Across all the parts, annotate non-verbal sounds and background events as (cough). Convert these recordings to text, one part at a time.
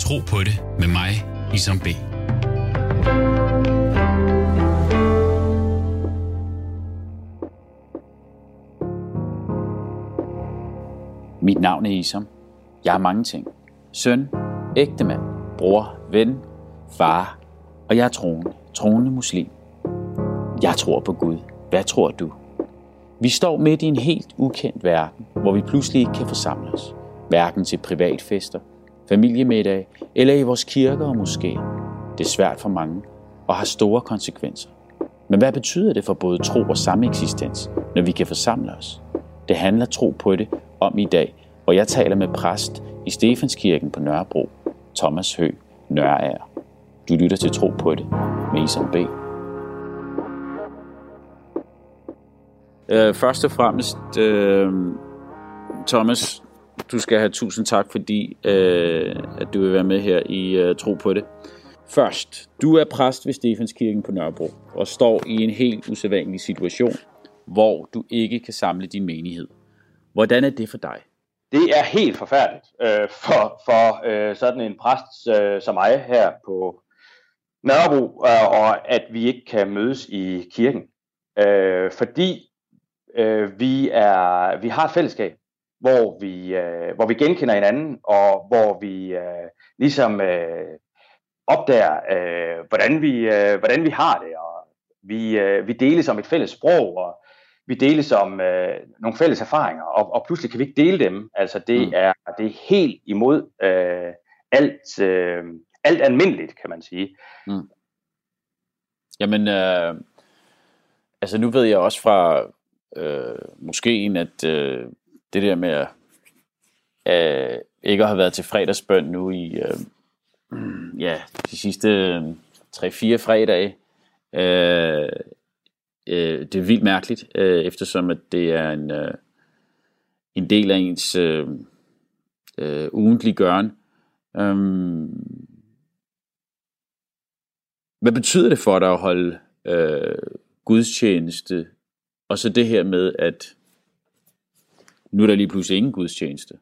Tro på det med mig, Isam B. Mit navn er Isam. Jeg er mange ting. Søn, ægtemand, bror, ven, far, og jeg er troende, troende muslim. Jeg tror på Gud. Hvad tror du? Vi står midt i en helt ukendt verden, hvor vi pludselig ikke kan forsamle os. Hverken til privatfester, familiemiddag eller i vores kirker og måske. Det er svært for mange og har store konsekvenser. Men hvad betyder det for både tro og sameksistens, når vi kan forsamle os? Det handler tro på det om i dag, hvor jeg taler med præst i Stefanskirken på Nørrebro, Thomas Hø Nørager. Du lytter til Tro på det med Isam B. Øh, først og fremmest, øh, Thomas, du skal have tusind tak, fordi øh, at du vil være med her i øh, Tro på det. Først, du er præst ved Stefanskirken på Nørrebro og står i en helt usædvanlig situation, hvor du ikke kan samle din menighed. Hvordan er det for dig? Det er helt forfærdeligt øh, for, for øh, sådan en præst øh, som mig her på Nørrebro, øh, og at vi ikke kan mødes i kirken. Øh, fordi øh, vi, er, vi har et fællesskab, hvor vi, øh, hvor vi genkender hinanden, og hvor vi øh, ligesom øh, opdager, øh, hvordan, vi, øh, hvordan vi har det, og vi, øh, vi deles om et fælles sprog, og vi deles om øh, nogle fælles erfaringer, og, og pludselig kan vi ikke dele dem. Altså det, mm. er, det er helt imod øh, alt, øh, alt almindeligt, kan man sige. Mm. Jamen, øh, altså nu ved jeg også fra øh, måske at øh, det der med at øh, ikke at have været til fredagsbøn nu i øh, ja, de sidste øh, 3-4 fredage, øh, øh, det er vildt mærkeligt, øh, eftersom at det er en, øh, en del af ens øh, øh, ugentlige gøren. Um, hvad betyder det for dig at holde øh, gudstjeneste, og så det her med, at nu er der lige pludselig ingen gudstjeneste?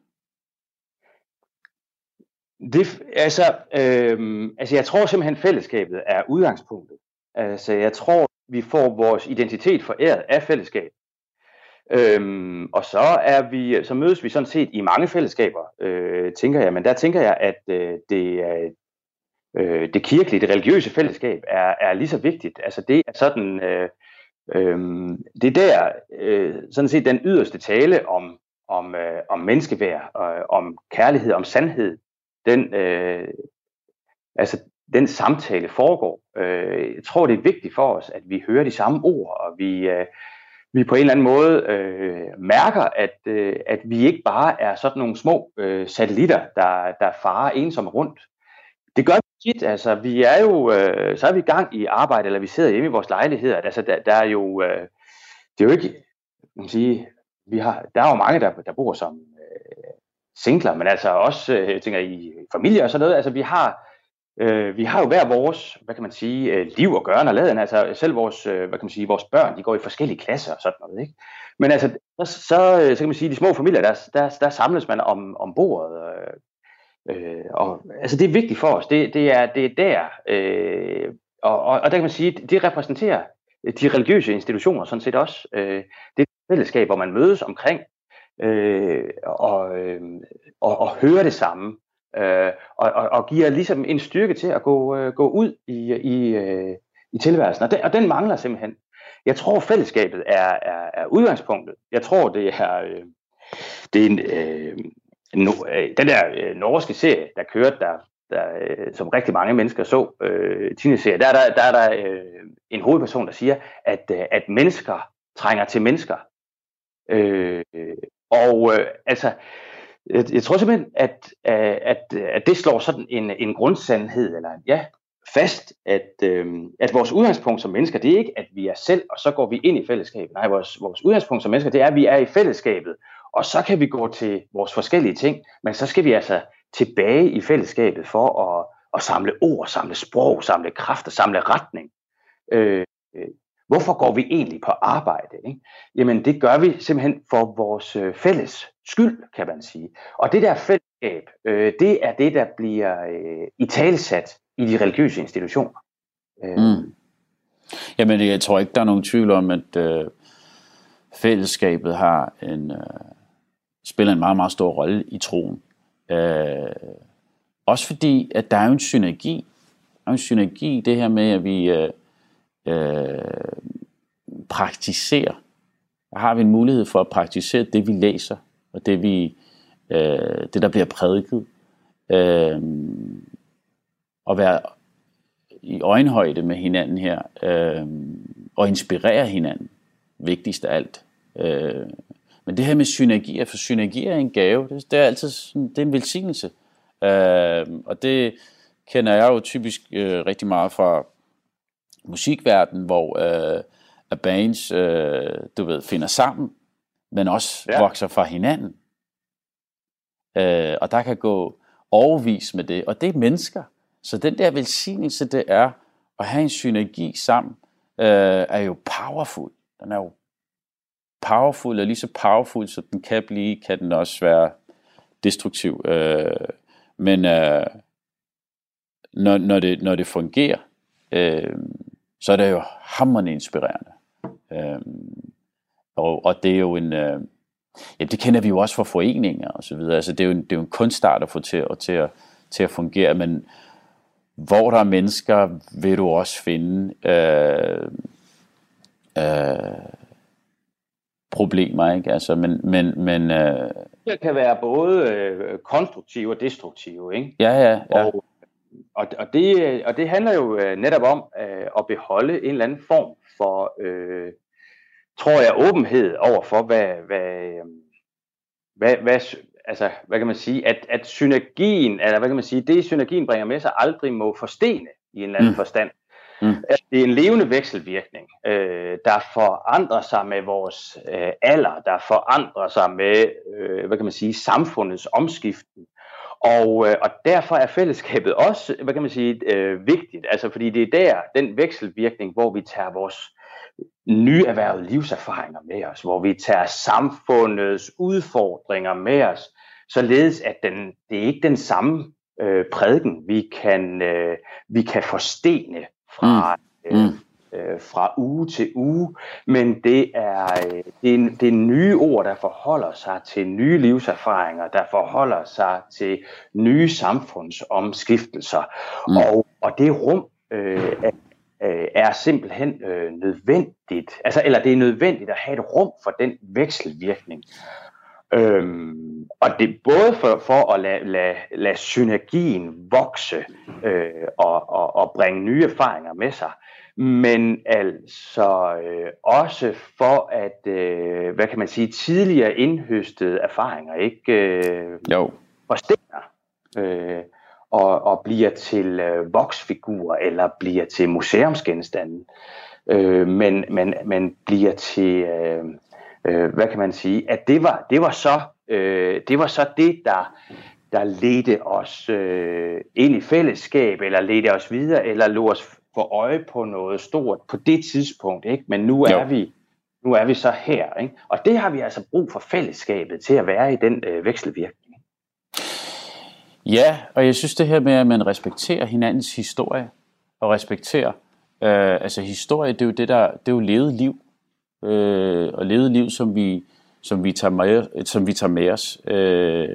Det, altså, øh, altså, jeg tror simpelthen, fællesskabet er udgangspunktet. Altså, jeg tror, vi får vores identitet foræret af fællesskab. Øhm, og så er vi, så mødes vi sådan set i mange fællesskaber, øh, tænker jeg. Men der tænker jeg, at øh, det, øh, det kirkelige, det religiøse fællesskab er, er lige så vigtigt. Altså det er sådan, øh, Øhm, det er der, øh, sådan set den yderste tale om, om, øh, om menneskeværd, og, om kærlighed, om sandhed. Den, øh, altså den samtale foregår. Øh, jeg tror, det er vigtigt for os, at vi hører de samme ord, og vi, øh, vi på en eller anden måde øh, mærker, at, øh, at vi ikke bare er sådan nogle små øh, satellitter, der, der farer ensomme rundt. Det gør vi tit. Altså, vi er jo, øh, så er vi i gang i arbejde, eller vi sidder hjemme i vores lejligheder. Altså, der, der er jo, øh, det er jo ikke, man kan sige, vi har, der er jo mange, der, der bor som øh, singler, men altså også, øh, jeg tænker, i familie og sådan noget. Altså, vi har, Øh, vi har jo hver vores, hvad kan man sige, øh, liv og gøren og laden. Altså selv vores, øh, hvad kan man sige, vores børn, de går i forskellige klasser og sådan noget. Ikke? Men altså, så, så, øh, så kan man sige, de små familier, der, der, der samles man om, om bordet. Øh, øh, og, altså det er vigtigt for os. Det, det, er, det er der. Øh, og, og, og der kan man sige, det repræsenterer øh, de religiøse institutioner sådan set også. Øh, det er fællesskab, hvor man mødes omkring øh, og, øh, og, og høre det samme øh, og, og, og giver ligesom en styrke til at gå, øh, gå ud i, i, øh, i tilværelsen. Og den, og den mangler simpelthen. Jeg tror, fællesskabet er, er, er udgangspunktet. Jeg tror, det er, øh, det er en, øh, no, øh, den der øh, norske serie, der kørte der, der øh, som rigtig mange mennesker så, øh, teenage-serie, der, der, der er der øh, en hovedperson, der siger, at, øh, at mennesker trænger til mennesker. Øh, og øh, altså, jeg, jeg tror simpelthen, at, øh, at, at det slår sådan en, en grundsandhed, eller ja, fast, at, øh, at vores udgangspunkt som mennesker, det er ikke, at vi er selv, og så går vi ind i fællesskabet. Nej, vores, vores udgangspunkt som mennesker, det er, at vi er i fællesskabet, og så kan vi gå til vores forskellige ting, men så skal vi altså tilbage i fællesskabet for at, at samle ord, samle sprog, samle kraft og samle retning. Øh, Hvorfor går vi egentlig på arbejde? Ikke? Jamen det gør vi simpelthen for vores øh, fælles skyld, kan man sige. Og det der fællesskab, øh, det er det, der bliver øh, i talesat i de religiøse institutioner. Øh. Mm. Jamen, jeg tror ikke, der er nogen tvivl om, at øh, fællesskabet har en, øh, spiller en meget, meget stor rolle i troen. Øh, også fordi, at der er jo en synergi. Der er en synergi i det her med, at vi øh, øh, praktiserer. Der har vi en mulighed for at praktisere det, vi læser, og det, vi, øh, det der bliver prædiket. Øh, og være i øjenhøjde med hinanden her, øh, og inspirere hinanden, vigtigst af alt. Øh, men det her med synergier, for synergi er en gave, det, det er altid sådan, det er en velsignelse. Øh, og det kender jeg jo typisk øh, rigtig meget fra musikverdenen, hvor øh, at bands, øh, du ved, finder sammen, men også ja. vokser fra hinanden. Øh, og der kan gå overvis med det, og det er mennesker. Så den der velsignelse, det er at have en synergi sammen, øh, er jo powerful. Den er jo powerful, og lige så powerful, så den kan blive, kan den også være destruktiv. Øh, men øh, når, når, det, når det fungerer, øh, så er det jo hammerende inspirerende. Øh, og, og det er jo en... Øh, ja, det kender vi jo også fra foreninger og så videre. Altså, det, er jo en, det er jo en kunstart at få til, at, til, at, til at fungere, men hvor der er mennesker, vil du også finde øh, øh, problemer, ikke? Altså, men, men, men øh, det kan være både øh, konstruktive og destruktive, ikke? Ja, ja, ja. Og, og, og, det, og det handler jo øh, netop om øh, at beholde en eller anden form for, øh, tror jeg, åbenhed over for, hvad, hvad, øh, hvad, hvad, altså, hvad kan man sige, at, at synergien, eller hvad kan man sige, det synergien bringer med sig, aldrig må forstene i en eller anden mm. forstand. Mm. At det er en levende vekselvirkning, øh, der forandrer sig med vores øh, alder, der forandrer sig med, øh, hvad kan man sige, samfundets omskiften. Og, øh, og derfor er fællesskabet også, hvad kan man sige, øh, vigtigt, altså fordi det er der, den vekselvirkning, hvor vi tager vores nye livserfaringer med os, hvor vi tager samfundets udfordringer med os, således at den, det er ikke den samme øh, prædiken, vi kan, øh, vi kan forstene fra, mm. Øh, øh, fra uge til uge, men det er, øh, det, er, det er nye ord, der forholder sig til nye livserfaringer, der forholder sig til nye samfundsomskiftelser. Mm. Og, og det rum øh, er, øh, er simpelthen øh, nødvendigt, altså, eller det er nødvendigt at have et rum for den vekselvirkning. Øhm, og det er både for, for at lade, lade, lade synergien vokse øh, og, og, og bringe nye erfaringer med sig, men altså øh, også for at, øh, hvad kan man sige, tidligere indhøstede erfaringer ikke øh, jo. forstænder øh, og, og bliver til øh, voksfigurer eller bliver til museumsgenstande, øh, men, men, men bliver til... Øh, øh, hvad kan man sige, at det var, det var så øh, det var så det, der, der ledte os øh, ind i fællesskab, eller ledte os videre, eller lå os for øje på noget stort på det tidspunkt, ikke? Men nu er jo. vi nu er vi så her, ikke? Og det har vi altså brug for fællesskabet til at være i den øh, vekselvirkning. Ja, og jeg synes det her med, at man respekterer hinandens historie, og respekterer, øh, altså historie, det er jo det der, det er jo levet liv, øh, og levet liv, som vi, som vi tager med, som vi tager med os. Øh,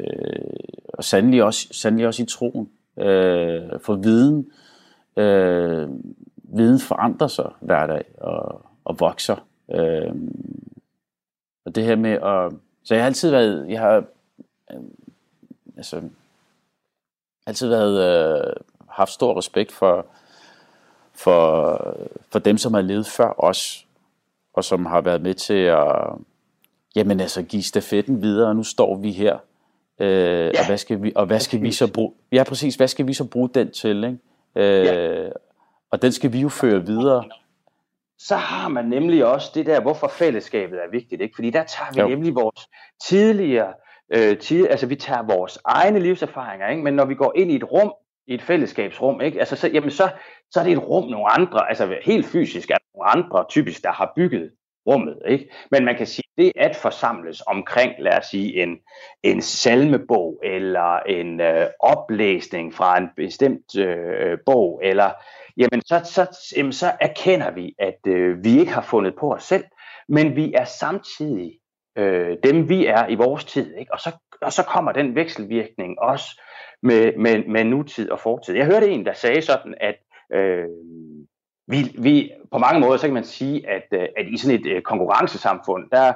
og sandelig også, sandelig også i troen. Øh, for viden, øh, viden forandrer sig hver dag og, og vokser. Øh, og det her med at... Så jeg har altid været... Jeg har øh, altså, altid været, øh, haft stor respekt for, for, for dem, som har levet før os og som har været med til at jamen altså, give stafetten videre, og nu står vi her. Øh, ja. og, hvad skal vi, og hvad skal vi så bruge? Ja, præcis. Hvad skal vi så bruge den til? Ikke? Øh, ja. Og den skal vi jo føre videre. Så har man nemlig også det der, hvorfor fællesskabet er vigtigt. Ikke? Fordi der tager vi jo. nemlig vores tidligere, øh, tid, altså vi tager vores egne livserfaringer, ikke? men når vi går ind i et rum, i et fællesskabsrum, ikke? Altså, så, jamen, så, så er det et rum, nogle andre, altså helt fysisk er nogle andre typisk, der har bygget rummet. Ikke? Men man kan sige, det at forsamles omkring, lad os sige, en, en salmebog, eller en øh, oplæsning fra en bestemt øh, bog, eller jamen så, så, jamen, så erkender vi, at øh, vi ikke har fundet på os selv, men vi er samtidig øh, dem, vi er i vores tid. Ikke? Og, så, og så kommer den vekselvirkning også med, med, med nutid og fortid. Jeg hørte en, der sagde sådan, at øh, vi, vi på mange måder, så kan man sige, at, øh, at i sådan et øh, konkurrencesamfund, der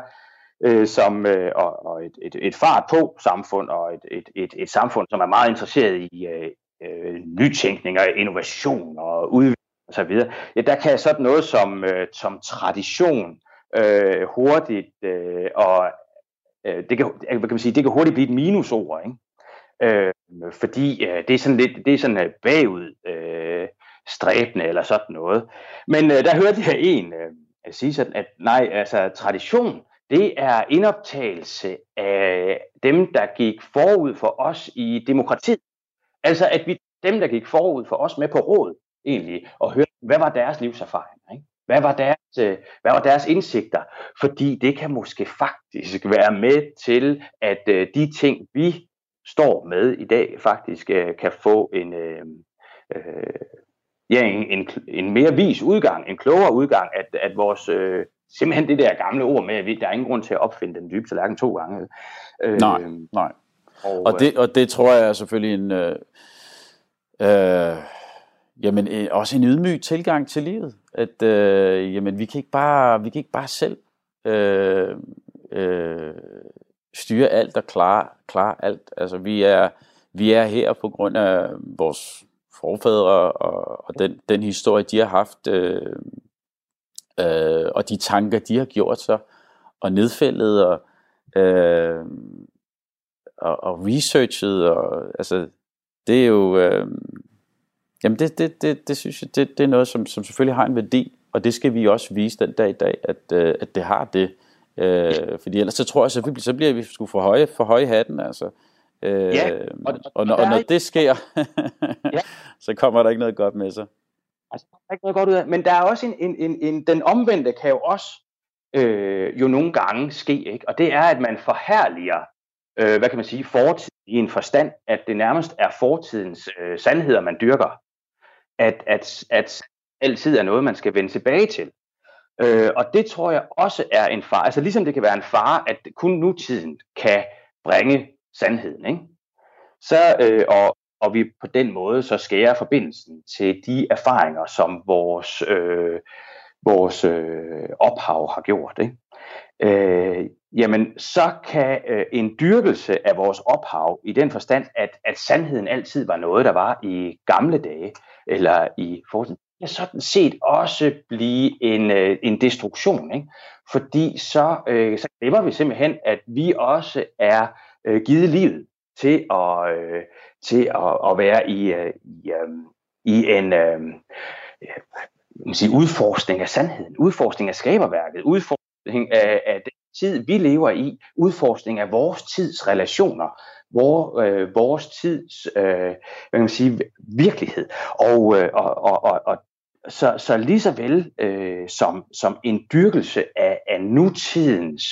øh, som, øh, og, og et, et, et fart på samfund, og et, et, et, et samfund, som er meget interesseret i øh, øh nytænkning og innovation og udvikling osv., ja, der kan sådan noget som, øh, som tradition øh, hurtigt, øh, og øh, det, kan, hvad kan man sige, det kan hurtigt blive et minusord, ikke? Øh, fordi øh, det er sådan lidt det er sådan bagud øh, stræbende eller sådan noget. Men øh, der hørte jeg en øh, sige sådan, at nej, altså tradition, det er indoptagelse af dem, der gik forud for os i demokratiet. Altså at vi dem, der gik forud for os med på råd, egentlig, og hørte, hvad var deres livserfaring? Ikke? Hvad var, deres, øh, hvad var deres indsigter? Fordi det kan måske faktisk være med til, at øh, de ting, vi står med i dag, faktisk øh, kan få en, øh, øh ja, en, en, en mere vis udgang, en klogere udgang, at, at vores, øh, simpelthen det der gamle ord med, at vi, der er ingen grund til at opfinde den dybe tallerken to gange. Øh, nej, nej. Og, og, det, og det tror jeg er selvfølgelig en... Øh, øh, jamen øh, også en ydmyg tilgang til livet. At øh, jamen, vi kan ikke bare, vi kan ikke bare selv øh, øh, styre alt og klare, klare alt. Altså vi er, vi er her på grund af vores forfædre og, og den, den historie, de har haft, øh, øh, og de tanker, de har gjort sig, og nedfældet og, øh, og, og researchet, og altså det er jo, øh, Jamen det, det, det, det synes jeg, det, det er noget, som, som selvfølgelig har en værdi, og det skal vi også vise den dag i dag, at, øh, at det har det. Øh, fordi ellers så tror jeg selvfølgelig, så bliver vi sgu for høje, for høje hatten, altså. Øh, ja, og, og, og, når, og når det sker, (laughs) ja. (laughs) så kommer der ikke noget godt med sig. Altså, der er ikke noget godt ud af, men der er også en, en, en, en den omvendte kan jo også øh, jo nogle gange ske, ikke? og det er, at man forhærliger, øh, hvad kan man sige, fortid i en forstand, at det nærmest er fortidens øh, sandheder, man dyrker at, at, at altid er noget, man skal vende tilbage til. Øh, og det tror jeg også er en far. Altså ligesom det kan være en far, at kun nutiden kan bringe sandheden. Ikke? Så, øh, og, og vi på den måde så skærer forbindelsen til de erfaringer, som vores, øh, vores øh, ophav har gjort. Ikke? Øh, jamen så kan øh, en dyrkelse af vores ophav i den forstand, at, at sandheden altid var noget, der var i gamle dage, eller i fortiden, kan sådan set også blive en, øh, en destruktion. Ikke? Fordi så, øh, så glemmer vi simpelthen, at vi også er øh, givet livet til at, øh, til at, at være i, øh, i, øh, i en øh, man sige, udforskning af sandheden, udforskning af skaberværket, udforskning af, af den tid, vi lever i, udforskning af vores tids relationer, vor, øh, vores tids øh, hvad kan man sige, virkelighed. Og, øh, og, og, og, og så, så lige så vel øh, som, som en dyrkelse af, af nutidens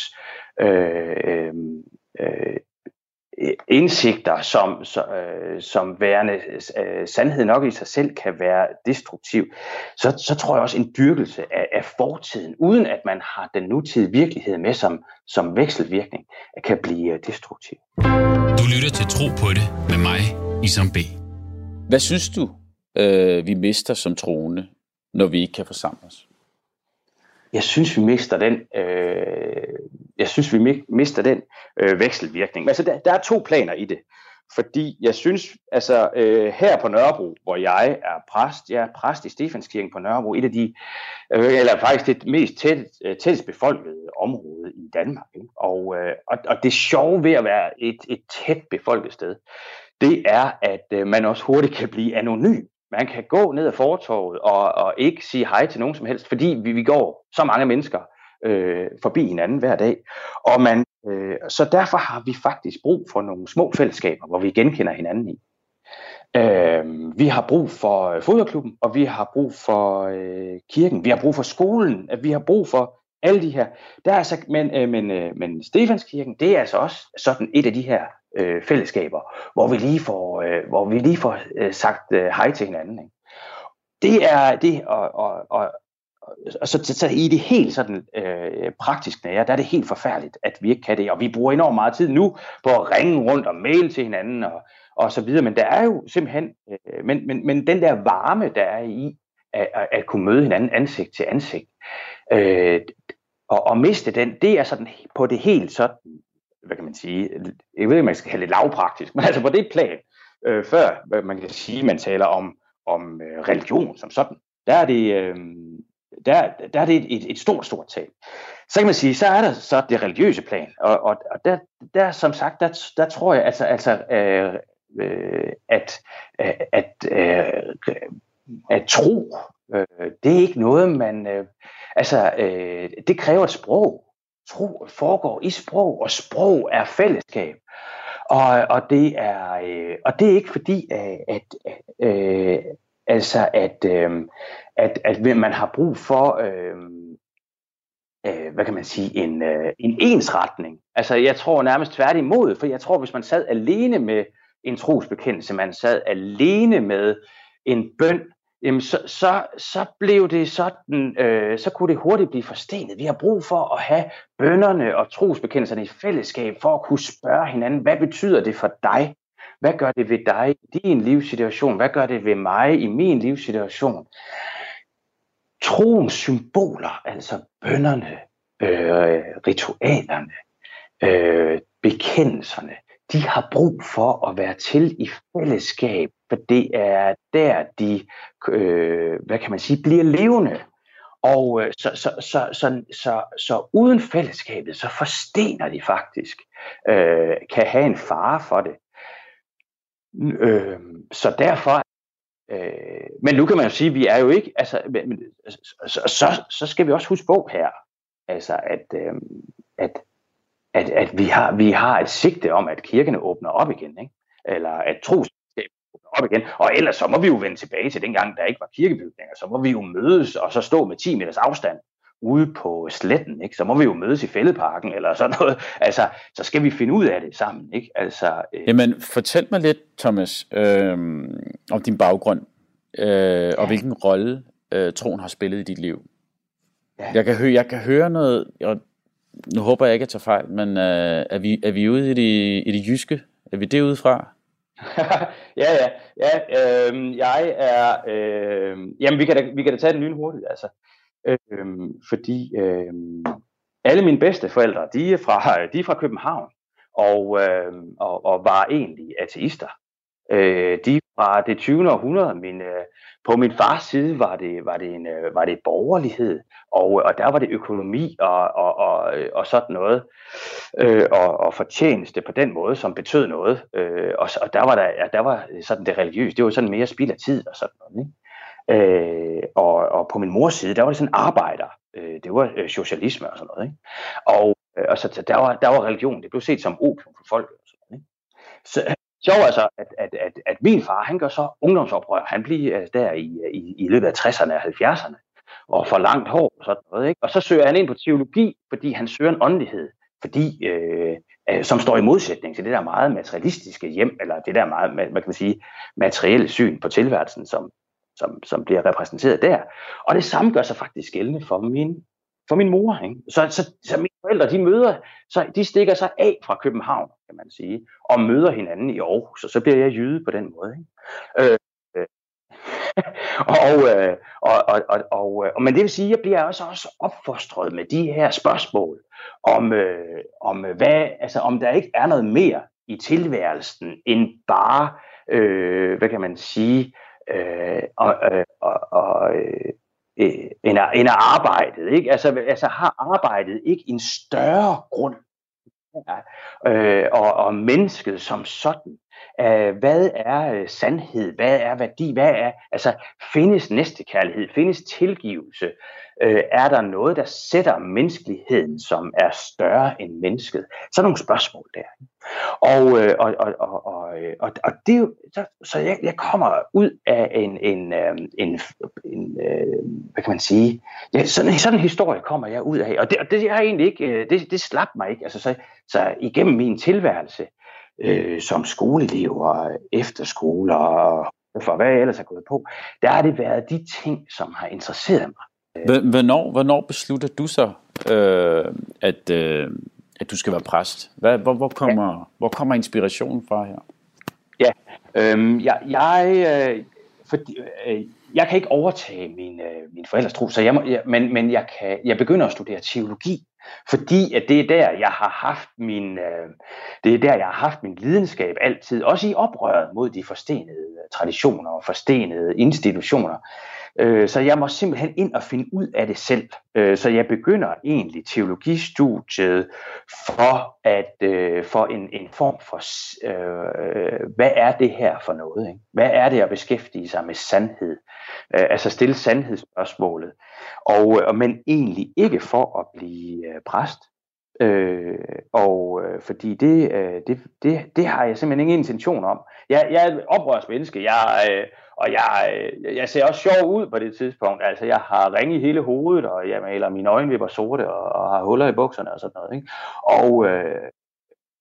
øh, øh, øh indsigter, som, så, øh, som værende øh, sandhed nok i sig selv kan være destruktiv, så, så tror jeg også en dyrkelse af, af fortiden, uden at man har den nutidige virkelighed med som, som vekselvirkning, kan blive øh, destruktiv. Du lytter til Tro på det med mig, Isam B. Hvad synes du, øh, vi mister som troende, når vi ikke kan forsamle os? Jeg synes, vi mister den, øh, jeg synes, vi mister den øh, vekselvirkning. Altså, der, der er to planer i det. Fordi jeg synes, altså øh, her på Nørrebro, hvor jeg er præst, jeg er præst i Stefanskirken på Nørrebro, et af de, øh, eller faktisk det mest tæt, øh, tættest befolkede område i Danmark. Ikke? Og, øh, og, og det sjove ved at være et, et tæt befolket sted, det er, at øh, man også hurtigt kan blive anonym. Man kan gå ned ad fortorvet og, og ikke sige hej til nogen som helst, fordi vi, vi går så mange mennesker øh, forbi hinanden hver dag. Og man, øh, så derfor har vi faktisk brug for nogle små fællesskaber, hvor vi genkender hinanden i. Øh, vi har brug for øh, fodboldklubben, og vi har brug for øh, kirken, vi har brug for skolen, øh, vi har brug for alle de her. Der er altså, men, øh, men, øh, men Stefanskirken, det er altså også sådan et af de her øh, fællesskaber, hvor vi lige får, øh, hvor vi lige får øh, sagt øh, hej til hinanden. Ikke? Det er det, og, og, og, og så, så, så i det helt sådan øh, praktisk nære, der er det helt forfærdeligt, at vi ikke kan det, og vi bruger enormt meget tid nu på at ringe rundt og mail til hinanden og, og så videre, men der er jo simpelthen, øh, men, men, men den der varme, der er i at, at kunne møde hinanden ansigt til ansigt, øh, og, og miste den, det er sådan på det helt sådan, hvad kan man sige, jeg ved ikke, man skal kalde det lavpraktisk, (laughs) men altså på det plan, øh, før man kan sige, man taler om, om øh, religion som sådan, der er det, øh, der, der er det et, et, et stort, stort tab. Så kan man sige, så er der så det religiøse plan, og, og, og der, der, som sagt, der, der tror jeg altså, altså øh, øh, at, øh, at, øh, at tro, øh, det er ikke noget, man, øh, altså, øh, det kræver et sprog. Tro foregår i sprog, og sprog er fællesskab. Og, og, det, er, øh, og det er ikke fordi, at, at, øh, altså at, øh, at, at man har brug for, øh, øh, hvad kan man sige, en, øh, en ensretning. Altså jeg tror nærmest tværtimod, for jeg tror, hvis man sad alene med en trosbekendelse, man sad alene med en bøn, jamen så, så, så blev det sådan, øh, så kunne det hurtigt blive forstenet. Vi har brug for at have bønderne og trosbekendelserne i fællesskab, for at kunne spørge hinanden, hvad betyder det for dig? Hvad gør det ved dig i din livssituation? Hvad gør det ved mig i min livssituation? Troens symboler, altså bønderne, øh, ritualerne, øh, bekendelserne, de har brug for at være til i fællesskab, for det er der, de, øh, hvad kan man sige, bliver levende. Og øh, så, så, så, så, så, så uden fællesskabet, så forstener de faktisk, øh, kan have en fare for det. Øh, så derfor, øh, men nu kan man jo sige, at vi er jo ikke, altså, men, så, så, så skal vi også huske på her, altså at, øh, at at, at vi, har, vi har et sigte om, at kirkene åbner op igen, ikke? eller at tros op igen, og ellers så må vi jo vende tilbage til dengang, der ikke var kirkebygninger, så må vi jo mødes og så stå med 10 meters afstand ude på sletten, ikke? så må vi jo mødes i fældeparken eller sådan noget. (laughs) Altså, så skal vi finde ud af det sammen. Ikke? Altså, øh... Jamen, fortæl mig lidt, Thomas, øh, om din baggrund, øh, ja. og hvilken rolle øh, troen har spillet i dit liv. Ja. Jeg, kan høre, jeg kan høre noget, og nu håber jeg ikke, at jeg tager fejl, men øh, er, vi, er vi ude i det, i det jyske? Er vi det fra? (laughs) ja, ja, ja. Øh, jeg er... Øh, jamen, vi kan, da, vi kan da tage den lyn hurtigt, altså. Øh, fordi øh, alle mine bedste forældre, de er fra, de er fra København, og, øh, og, og var egentlig ateister. Øh, de fra det 20. århundrede. Min, øh, på min fars side var det, var det, en, øh, var det borgerlighed, og, øh, og der var det økonomi og, og, og, øh, og sådan noget, øh, og, og fortjeneste på den måde, som betød noget. Øh, og, og der var der, ja, der var sådan det religiøse, det var sådan mere spild af tid og sådan noget. Ikke? Øh, og, og på min mors side, der var det sådan arbejder. Øh, det var øh, socialisme og sådan noget. Ikke? Og, øh, og så der var, der var religion, det blev set som opium for folk. Og sådan, ikke? Så, sjovt altså, at, at, at, at min far, han gør så ungdomsoprør. Han bliver altså, der i, i, i løbet af 60'erne og 70'erne og for langt hår og sådan noget. Ikke? Og så søger han ind på teologi, fordi han søger en åndelighed, fordi, øh, øh, som står i modsætning til det der meget materialistiske hjem, eller det der meget, hvad kan man sige, materielle syn på tilværelsen, som, som, som bliver repræsenteret der. Og det samme gør sig faktisk gældende for min, for min mor. Ikke? Så, så, så mine forældre, de møder, så de stikker sig af fra København, kan man sige, og møder hinanden i Aarhus, og så bliver jeg jyde på den måde. Ikke? Øh, øh, (laughs) og, øh, og, og, og, og, og, men det vil sige, at jeg bliver også, også opfostret med de her spørgsmål om, øh, om, øh, hvad, altså, om der ikke er noget mere i tilværelsen end bare, øh, hvad kan man sige, øh, og, øh, og, og, øh, øh, end, at, end at arbejdet. Ikke? Altså, altså har arbejdet ikke en større grund? Ja, øh, og, og mennesket som sådan. Uh, hvad er uh, sandhed? Hvad er værdi? Hvad er, altså, findes næstekærlighed? Findes tilgivelse? Uh, er der noget, der sætter menneskeligheden, som er større end mennesket? Så er nogle spørgsmål der. Og, uh, og, og, og, og, og, og det jo, så, så jeg, jeg kommer ud af en, en, en, en, en hvad kan man sige, ja, sådan, sådan en historie kommer jeg ud af, og det, og det er egentlig ikke, det, det slap mig ikke, altså så, så igennem min tilværelse, øh, som skoleelev og efterskole og for hvad jeg ellers har gået på, der har det været de ting, som har interesseret mig. Hvornår, hvornår beslutter du så, øh, at, øh, at du skal være præst? Hvad, hvor, hvor, kommer, ja. hvor kommer inspirationen fra her? Ja, øh, jeg, jeg, øh, fordi, øh, jeg kan ikke overtage min, øh, min forældres tro, så jeg må, jeg, men, men jeg, kan, jeg begynder at studere teologi fordi at det er der, jeg har haft min, øh, det er der, jeg har haft min lidenskab altid, også i oprøret mod de forstenede traditioner og forstenede institutioner. Øh, så jeg må simpelthen ind og finde ud af det selv. Øh, så jeg begynder egentlig teologistudiet for at øh, for en, en form for, øh, hvad er det her for noget? Ikke? Hvad er det at beskæftige sig med sandhed? Øh, altså stille sandhedsspørgsmålet. Og, og men egentlig ikke for at blive øh, præst. Øh, og øh, fordi det, øh, det, det, det har jeg simpelthen ingen intention om. Jeg, jeg er et oprørsmenneske. Jeg, øh, og jeg, øh, jeg ser også sjov ud på det tidspunkt. Altså, jeg har ring i hele hovedet, og jeg maler mine øjenvipper sorte, og, og har huller i bukserne og sådan noget. Ikke? Og øh,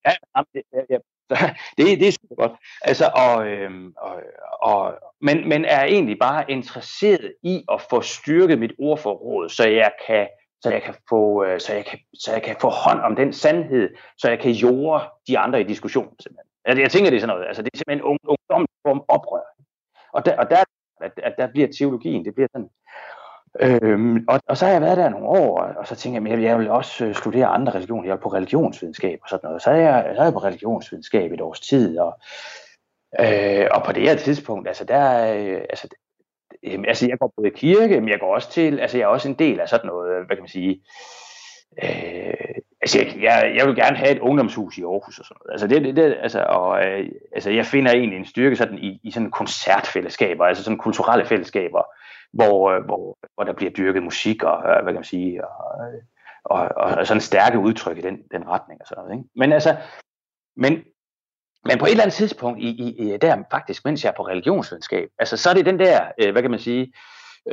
ja, det, ja, (laughs) det, det er super godt. Altså, og, øh, og, og, men, men er egentlig bare interesseret i at få styrket mit ordforråd, så jeg kan så jeg kan få øh, så jeg kan så jeg kan få hånd om den sandhed, så jeg kan jorde de andre i diskussionen simpelthen. Altså, jeg tænker det er sådan noget. Altså det er simpelthen en ungdom oprør. Og der, og der, at, at der bliver teologien, det bliver sådan. Øhm, og, og så har jeg været der nogle år, og så tænker jeg, at jeg vil også øh, studere andre religioner. Jeg er på religionsvidenskab og sådan noget. Så er jeg, så er jeg på religionsvidenskab et års tid, og, øh, og på det her tidspunkt, altså der, øh, altså, øh, altså jeg går både i kirke, men jeg går også til, altså jeg er også en del af sådan noget, hvad kan man sige, øh, altså jeg, jeg, jeg vil gerne have et ungdomshus i Aarhus og sådan noget. Altså, det, det, det, altså, og, øh, altså jeg finder egentlig en styrke sådan i, i sådan koncertfællesskaber, altså sådan kulturelle fællesskaber, hvor, øh, hvor, hvor der bliver dyrket musik og, øh, hvad kan man sige, og, øh, og, og, og sådan stærke udtryk i den, den retning og sådan noget. Ikke? Men altså, men, men på et eller andet tidspunkt, i, i, i, der faktisk, mens jeg er på religionsvidenskab, altså så er det den der, øh, hvad kan man sige,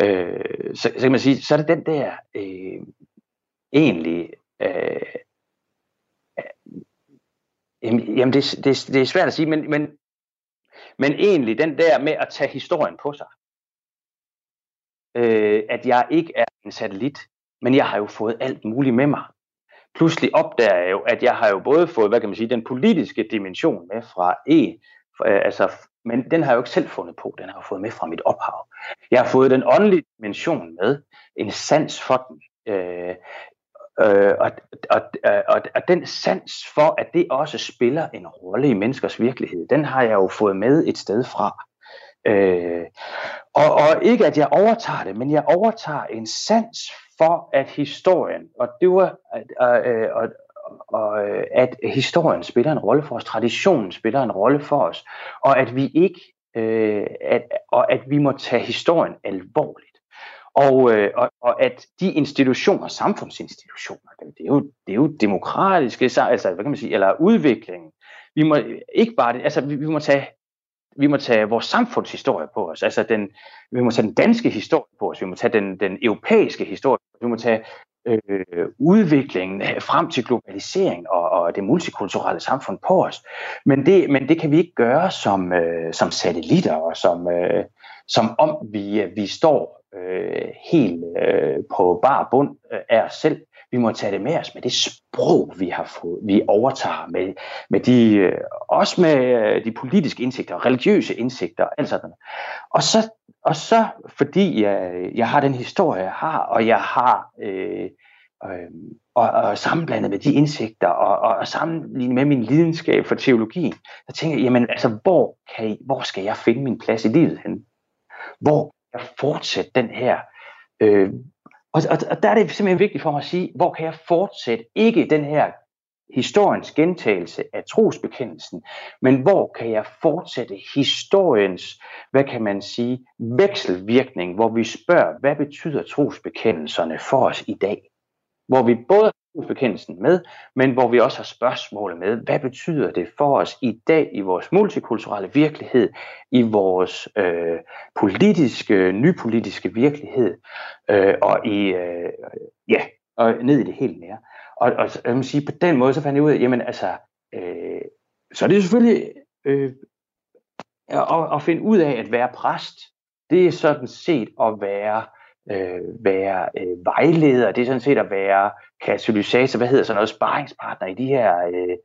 øh, så, så kan man sige, så er det den der øh, egentlig øh, Jamen, det, det, det er svært at sige, men, men, men egentlig den der med at tage historien på sig. Øh, at jeg ikke er en satellit, men jeg har jo fået alt muligt med mig. Pludselig opdager jeg jo, at jeg har jo både fået, hvad kan man sige, den politiske dimension med fra E, øh, altså, men den har jeg jo ikke selv fundet på, den har jeg fået med fra mit ophav. Jeg har fået den åndelige dimension med, en sans for den, øh, Øh, og, og, og, og den sans for, at det også spiller en rolle i menneskers virkelighed, den har jeg jo fået med et sted fra. Øh, og, og ikke at jeg overtager det, men jeg overtager en sans for, at historien, og det var, at, øh, og, og, øh, at historien spiller en rolle for os, traditionen spiller en rolle for os, og at vi ikke, øh, at, og at vi må tage historien alvorligt. Og, øh, og, og at de institutioner, samfundsinstitutioner, det er jo, det er jo demokratiske, altså hvad kan man sige, eller udviklingen. Vi må ikke bare, altså vi, vi må tage vi må tage vores samfundshistorie på os, altså den, vi må tage den danske historie på os, vi må tage den, den europæiske historie, vi må tage øh, udviklingen frem til globalisering og, og det multikulturelle samfund på os. Men det, men det kan vi ikke gøre som, øh, som satellitter og som, øh, som om vi, øh, vi står øh, helt øh, på bar bund øh, af os selv. Vi må tage det med os med det sprog, vi har fået, vi overtager, med, med de, øh, også med øh, de politiske indsigter, religiøse indsigter, alt sådan. Og så, og så fordi jeg, jeg har den historie, jeg har, og jeg har øh, øh, og, og sammenblandet med de indsigter, og, og, og sammenlignet med min lidenskab for teologien, så tænker jeg, jamen altså, hvor, kan I, hvor skal jeg finde min plads i livet hen? Hvor jeg fortsætte den her øh, og, og, og der er det simpelthen vigtigt for mig at sige, hvor kan jeg fortsætte ikke den her historiens gentagelse af trosbekendelsen, men hvor kan jeg fortsætte historiens, hvad kan man sige, vekselvirkning, hvor vi spørger, hvad betyder trosbekendelserne for os i dag? Hvor vi både trosbekendelsen med, men hvor vi også har spørgsmålet med, hvad betyder det for os i dag i vores multikulturelle virkelighed, i vores øh, politiske, nypolitiske virkelighed, øh, og i, øh, ja, og ned i det helt nære. Og, og jeg må sige, på den måde, så fandt jeg ud af, jamen altså, øh, så er det selvfølgelig øh, at, at finde ud af at være præst. Det er sådan set at være, øh, være øh, vejleder, det er sådan set at være katalysator, hvad hedder sådan noget, sparringspartner i de her øh,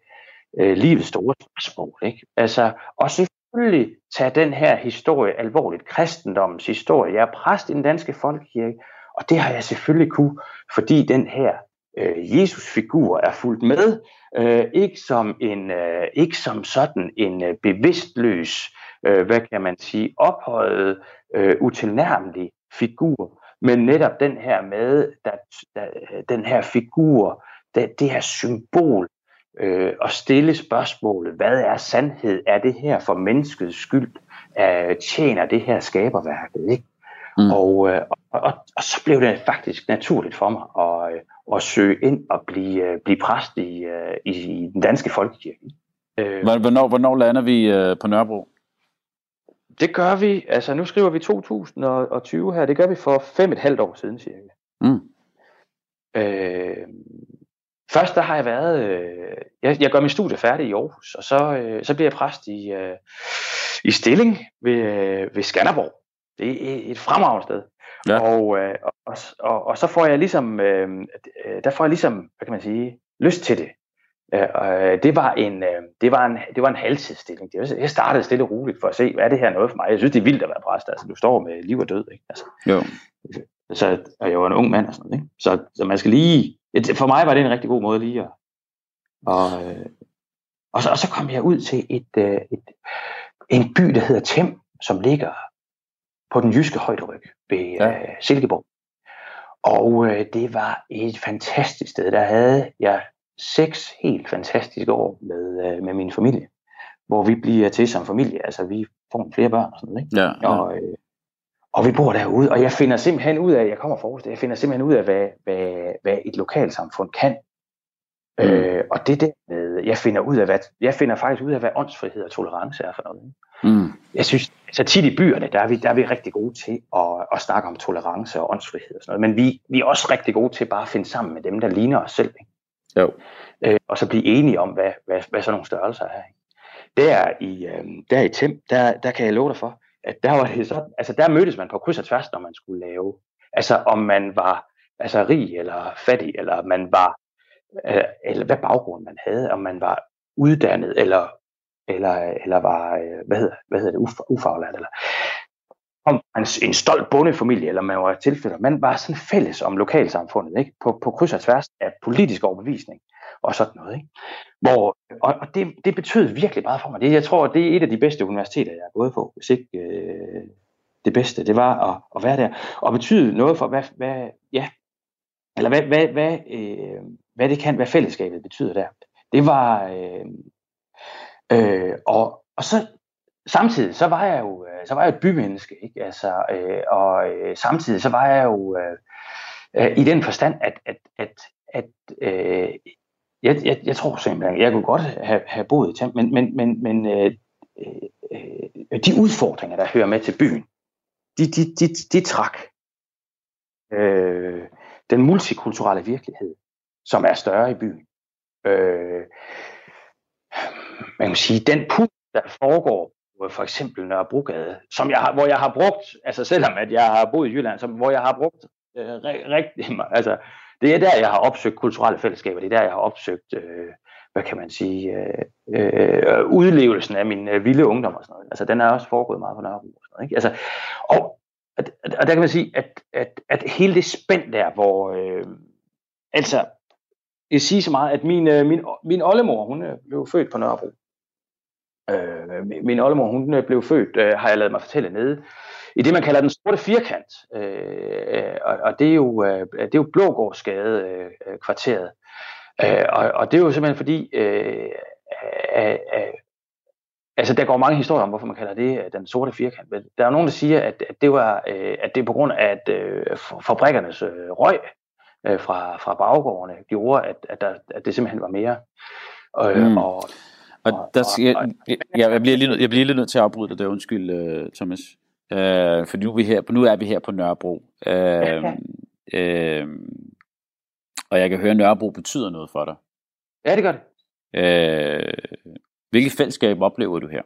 øh, livets store spørgsmål. Ikke? Altså, og selvfølgelig tage den her historie alvorligt, kristendommens historie. Jeg er præst i den danske folkekirke, og det har jeg selvfølgelig kunne, fordi den her øh, Jesus-figur er fuldt med, øh, ikke som en øh, ikke som sådan en øh, bevidstløs, øh, hvad kan man sige, ophøjet, øh, utilnærmelig figur, men netop den her med, der, der, den her figur, der, det her symbol, øh, og stille spørgsmålet, hvad er sandhed? Er det her for menneskets skyld? Øh, tjener det her skaberværket? Ikke? Mm. Og, øh, og, og, og så blev det faktisk naturligt for mig at, øh, at søge ind og blive, øh, blive præst i, i, i den danske folkekirke. Hvornår, hvornår lander vi på Nørrebro? Det gør vi, altså nu skriver vi 2020 her, det gør vi for fem et halvt år siden cirka. Mm. Øh, først der har jeg været, øh, jeg, jeg gør min studie færdig i Aarhus, og så, øh, så bliver jeg præst i, øh, i Stilling ved, øh, ved Skanderborg. Det er et fremragende sted. Ja. Og, øh, og, og, og så får jeg ligesom, øh, øh, der får jeg ligesom, hvad kan man sige, lyst til det. Øh, det var en, øh, det var en, det var en halvtidsstilling. Jeg startede stille og roligt for at se, hvad er det her noget for mig. Jeg synes, det er vildt at være præst. Altså, du står med liv og død, ikke? Altså, jo. Så, og jeg var en ung mand og sådan noget, ikke? Så, så man skal lige, for mig var det en rigtig god måde lige at, og, øh, og, så, og så kom jeg ud til et, øh, et, en by, der hedder Tem, som ligger på den jyske højderyg ved ja. øh, Silkeborg. Og øh, det var et fantastisk sted. Der havde jeg seks helt fantastiske år med, øh, med min familie, hvor vi bliver til som familie. Altså vi får flere børn og sådan noget. Ikke? Ja, ja. Og, øh, og vi bor derude, og jeg finder simpelthen ud af, jeg kommer fra jeg finder simpelthen ud af, hvad, hvad, hvad et lokalsamfund kan. Mm. Øh, og det der med, jeg finder ud af, hvad, jeg finder faktisk ud af, hvad åndsfrihed og tolerance er for noget. Mm. Jeg synes, så tit i byerne, der er vi, der er vi rigtig gode til at, at snakke om tolerance og åndsfrihed og sådan noget. Men vi, vi er også rigtig gode til bare at finde sammen med dem, der ligner os selv. Ikke? Jo. Øh, og så blive enige om, hvad, hvad, hvad sådan nogle størrelser er. Ikke? Der i, øh, der i Tim, der, der kan jeg love dig for, at der var det sådan, altså der mødtes man på kryds og tværs, når man skulle lave, altså om man var altså rig eller fattig, eller man var, øh, eller hvad baggrund man havde, om man var uddannet, eller eller, eller var, øh, hvad hedder, hvad hedder det, ufaglært, eller om en, en stolt bondefamilie, eller man var tilflytter. Man var sådan fælles om lokalsamfundet, ikke? På, på kryds og tværs af politisk overbevisning og sådan noget. Ikke? Hvor, og og det, det betød virkelig meget for mig. Det, jeg tror, det er et af de bedste universiteter, jeg har gået på, hvis ikke øh, det bedste. Det var at, at være der og betyde noget for, hvad, hvad ja, eller hvad, hvad, hvad, øh, hvad det kan, hvad fællesskabet betyder der. Det var, øh, Øh, og, og så samtidig så var jeg jo øh, så var jeg et bymenneske, ikke? Altså, øh, og øh, samtidig så var jeg jo øh, øh, i den forstand, at, at, at, at øh, jeg, jeg, jeg tror simpelthen, jeg kunne godt have, have boet i Tam, men, men, men, men øh, øh, de udfordringer, der hører med til byen, de, de, de, de trak øh, den multikulturelle virkelighed, som er større i byen. Øh, man kan sige, den put, der foregår for eksempel Nørrebrogade, som jeg har, hvor jeg har brugt, altså selvom at jeg har boet i Jylland, som, hvor jeg har brugt øh, rigtig, (laughs) altså det er der, jeg har opsøgt kulturelle fællesskaber, det er der, jeg har opsøgt, øh, hvad kan man sige, øh, øh, udlevelsen af min øh, vilde ungdom og sådan noget. Altså den er også foregået meget på Nørrebro og sådan noget, ikke? Altså, og, og der kan man sige, at, at, at hele det spænd der, hvor, øh, altså, jeg siger så meget, at min, øh, min, min oldemor, hun øh, blev født på Nørrebro. Øh, min oldemor, hun øh, blev født, øh, har jeg lavet mig fortælle nede, i det, man kalder den sorte firkant. Øh, og, og det er jo, øh, det er jo Blågårdsgade øh, kvarteret. Øh, og, og det er jo simpelthen fordi, øh, øh, øh, altså der går mange historier om, hvorfor man kalder det øh, den sorte firkant. Men der er nogen, der siger, at, at, det, var, øh, at det er på grund af, at øh, fabrikkernes øh, røg øh, fra, fra baggårdene gjorde, at, at, der, at det simpelthen var mere. Øh, Mm. og, og der jeg, jeg, jeg, bliver lige, nødt- jeg bliver lige nødt til at afbryde dig der, undskyld, uh, Thomas. Uh, for nu er, vi her, nu er vi her på Nørrebro. Uh, Ja. uh, og jeg kan høre, at Nørrebro betyder noget for dig. ja, det gør det. Uh, hvilket fællesskab oplever du her?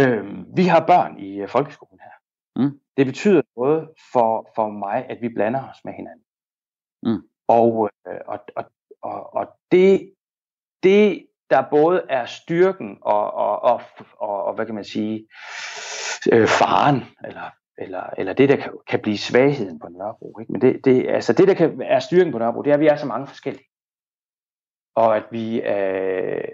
Øh, vi har børn i øh, folkeskolen her. Mm. Det betyder noget for, for mig, at vi blander os med hinanden. Mm. Og, øh, og, og, og, og det, det, der både er styrken og, og, og, og, og hvad kan man sige, øh, faren, eller, eller, eller det, der kan, kan blive svagheden på Nørrebro. Ikke? Men det, det, altså det, der kan er styrken på Nørrebro, det er, at vi er så mange forskellige. Og at vi, øh,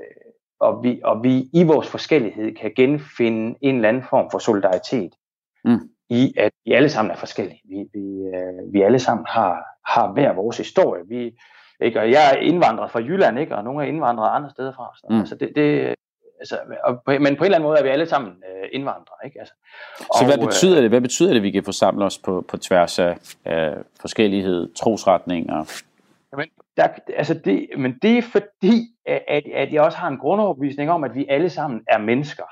og vi, og vi i vores forskellighed kan genfinde en eller anden form for solidaritet Mm. i, at vi alle sammen er forskellige. Vi, vi, øh, vi alle sammen har, har hver vores historie. Vi, ikke? Og jeg er indvandret fra Jylland, ikke? og nogle er indvandret andre steder fra. Så, Mm. altså det, det, altså, og, på- men på en eller anden måde er vi alle sammen øh, indvandrere. Ikke? Altså, Så hvad øh, betyder det? Hvad betyder det, at vi kan forsamle os på, på tværs af, af forskellighed, trosretninger? Men, der, altså det, men det er fordi, at, at at jeg også har en grundoverbevisning om, at vi alle sammen er mennesker.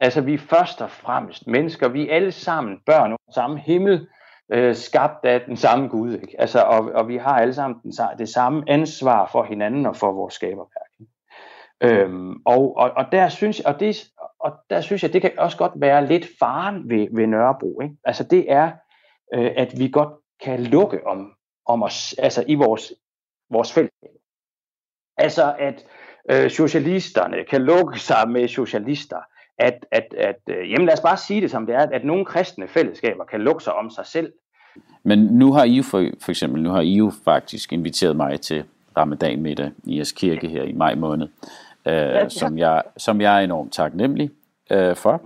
Altså vi er først og fremmest mennesker. Vi er alle sammen børn under samme himmel, øh, skabt af den samme Gud. Ikke? Altså, og, og vi har alle sammen den, det samme ansvar for hinanden og for vores skaberværk. Øhm, og, og, og, der synes, og, det, og der synes jeg, det kan også godt være lidt faren ved, ved Nørrebro. Ikke? Altså det er, øh, at vi godt kan lukke om, om os, altså i vores, vores fællesskab. Altså at øh, socialisterne kan lukke sig med socialister. At, at, at øh, jamen lad os bare sige det som det er, at, nogle kristne fællesskaber kan lukke sig om sig selv. Men nu har I jo for, for eksempel, nu har I jo faktisk inviteret mig til ramadan middag i jeres kirke her i maj måned, øh, ja. som, jeg, som jeg er enormt taknemmelig øh, for.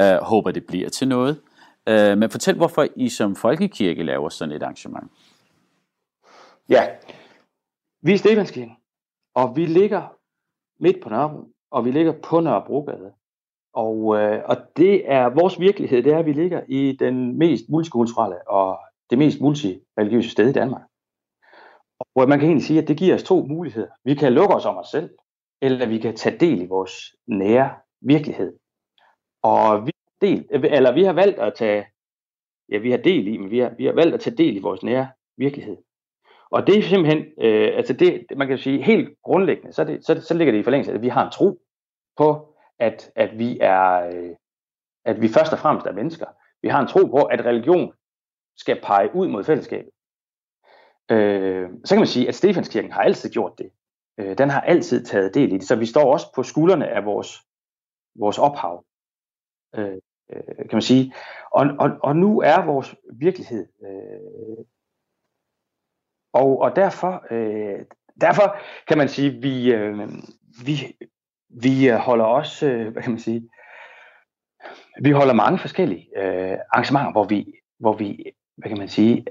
Øh, håber det bliver til noget. Øh, men fortæl, hvorfor I som folkekirke laver sådan et arrangement. Ja, vi er Stefanskirken, og vi ligger midt på Nørrebro, og vi ligger på Nørrebrogade. Og, øh, og det er vores virkelighed, det er, at vi ligger i den mest multikulturelle og det mest multireligiøse sted i Danmark. Og øh, man kan egentlig sige, at det giver os to muligheder. Vi kan lukke os om os selv, eller vi kan tage del i vores nære virkelighed. Og vi, har del, eller vi har valgt at tage, ja, vi har del i, men vi har, vi har valgt at tage del i vores nære virkelighed. Og det er simpelthen, øh, altså det, man kan sige helt grundlæggende, så, det, så, så ligger det i forlængelse af, at vi har en tro på, at, at vi er, øh, at vi først og fremmest er mennesker. Vi har en tro på, at religion skal pege ud mod fællesskabet. Øh, så kan man sige, at Stefanskirken har altid gjort det. Øh, den har altid taget del i det, så vi står også på skuldrene af vores, vores ophav, øh, øh, kan man sige. Og, og, og nu er vores virkelighed øh, og, og derfor, øh, derfor kan man sige, vi, øh, vi, vi øh, holder også, øh, hvad kan man sige, vi holder mange forskellige øh, arrangementer, hvor vi, hvor vi, hvad kan man sige,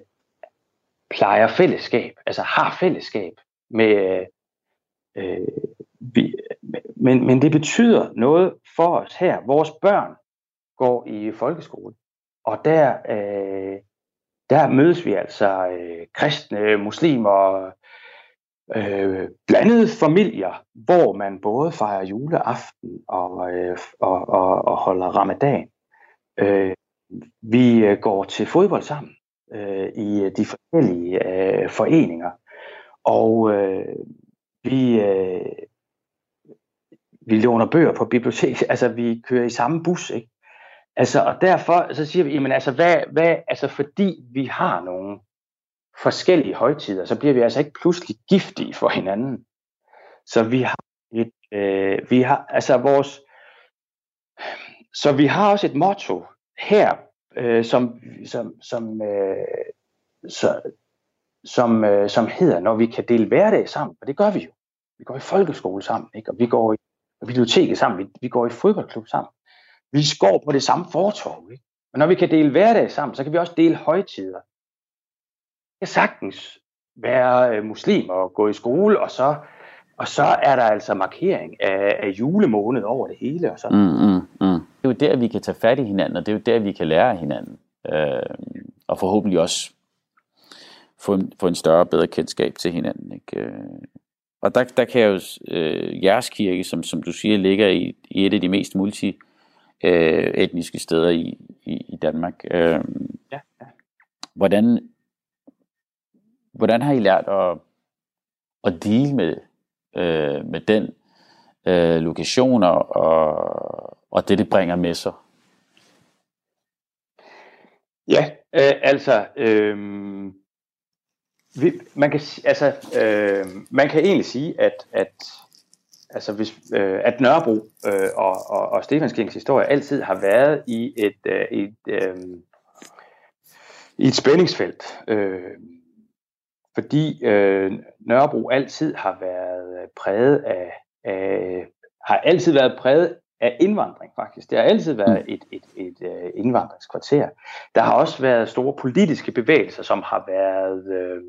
plejer fællesskab, altså har fællesskab med, øh, øh vi, men, men det betyder noget for os her. Vores børn går i folkeskole, og der, øh, der mødes vi altså øh, kristne, muslimer, øh, blandede familier, hvor man både fejrer juleaften og, øh, og, og, og holder ramadan. Øh, vi øh, går til fodbold sammen øh, i øh, de forskellige øh, foreninger, og øh, vi, øh, vi låner bøger på biblioteket, (laughs) altså vi kører i samme bus, ikke? Altså, og derfor så siger vi, jamen altså, hvad, hvad, altså fordi vi har nogle forskellige højtider, så bliver vi altså ikke pludselig giftige for hinanden. Så vi har et, øh, vi har, altså vores, så vi har også et motto her, øh, som, som, som, øh, så, som, øh, som hedder, når vi kan dele hverdag sammen, og det gør vi jo. Vi går i folkeskole sammen, ikke? og vi går i biblioteket sammen, vi, vi går i fodboldklub sammen. Vi går på det samme fortorv. Ikke? Men når vi kan dele hverdag sammen, så kan vi også dele højtider. Kan sagtens være øh, muslim og gå i skole, og så, og så er der altså markering af, af julemåned over det hele. Og så. Mm, mm, mm. Det er jo der, vi kan tage fat i hinanden, og det er jo der, vi kan lære af hinanden. Øh, og forhåbentlig også få en, få en større og bedre kendskab til hinanden. Ikke? Øh, og der, der kan jeg jo, øh, jeres kirke, som, som du siger, ligger i, i et af de mest multi øh, etniske steder i, i, i Danmark. Øh, ja, ja. Hvordan, hvordan har I lært at, at deal med, øh, med den øh, lokation og, og, og det, det bringer med sig? Ja, øh, altså, øh, vi, man, kan, altså øh, man kan egentlig sige, at, at, altså hvis, øh, at Nørrebro øh, og, og, og Stefanskirkens historie altid har været i et, øh, et, øh, i et spændingsfelt. Øh, fordi øh, Nørrebro altid har været præget af, af har altid været præget af indvandring faktisk. Det har altid været mm. et, et, et, et øh, indvandringskvarter. Der har også været store politiske bevægelser, som har været, øh,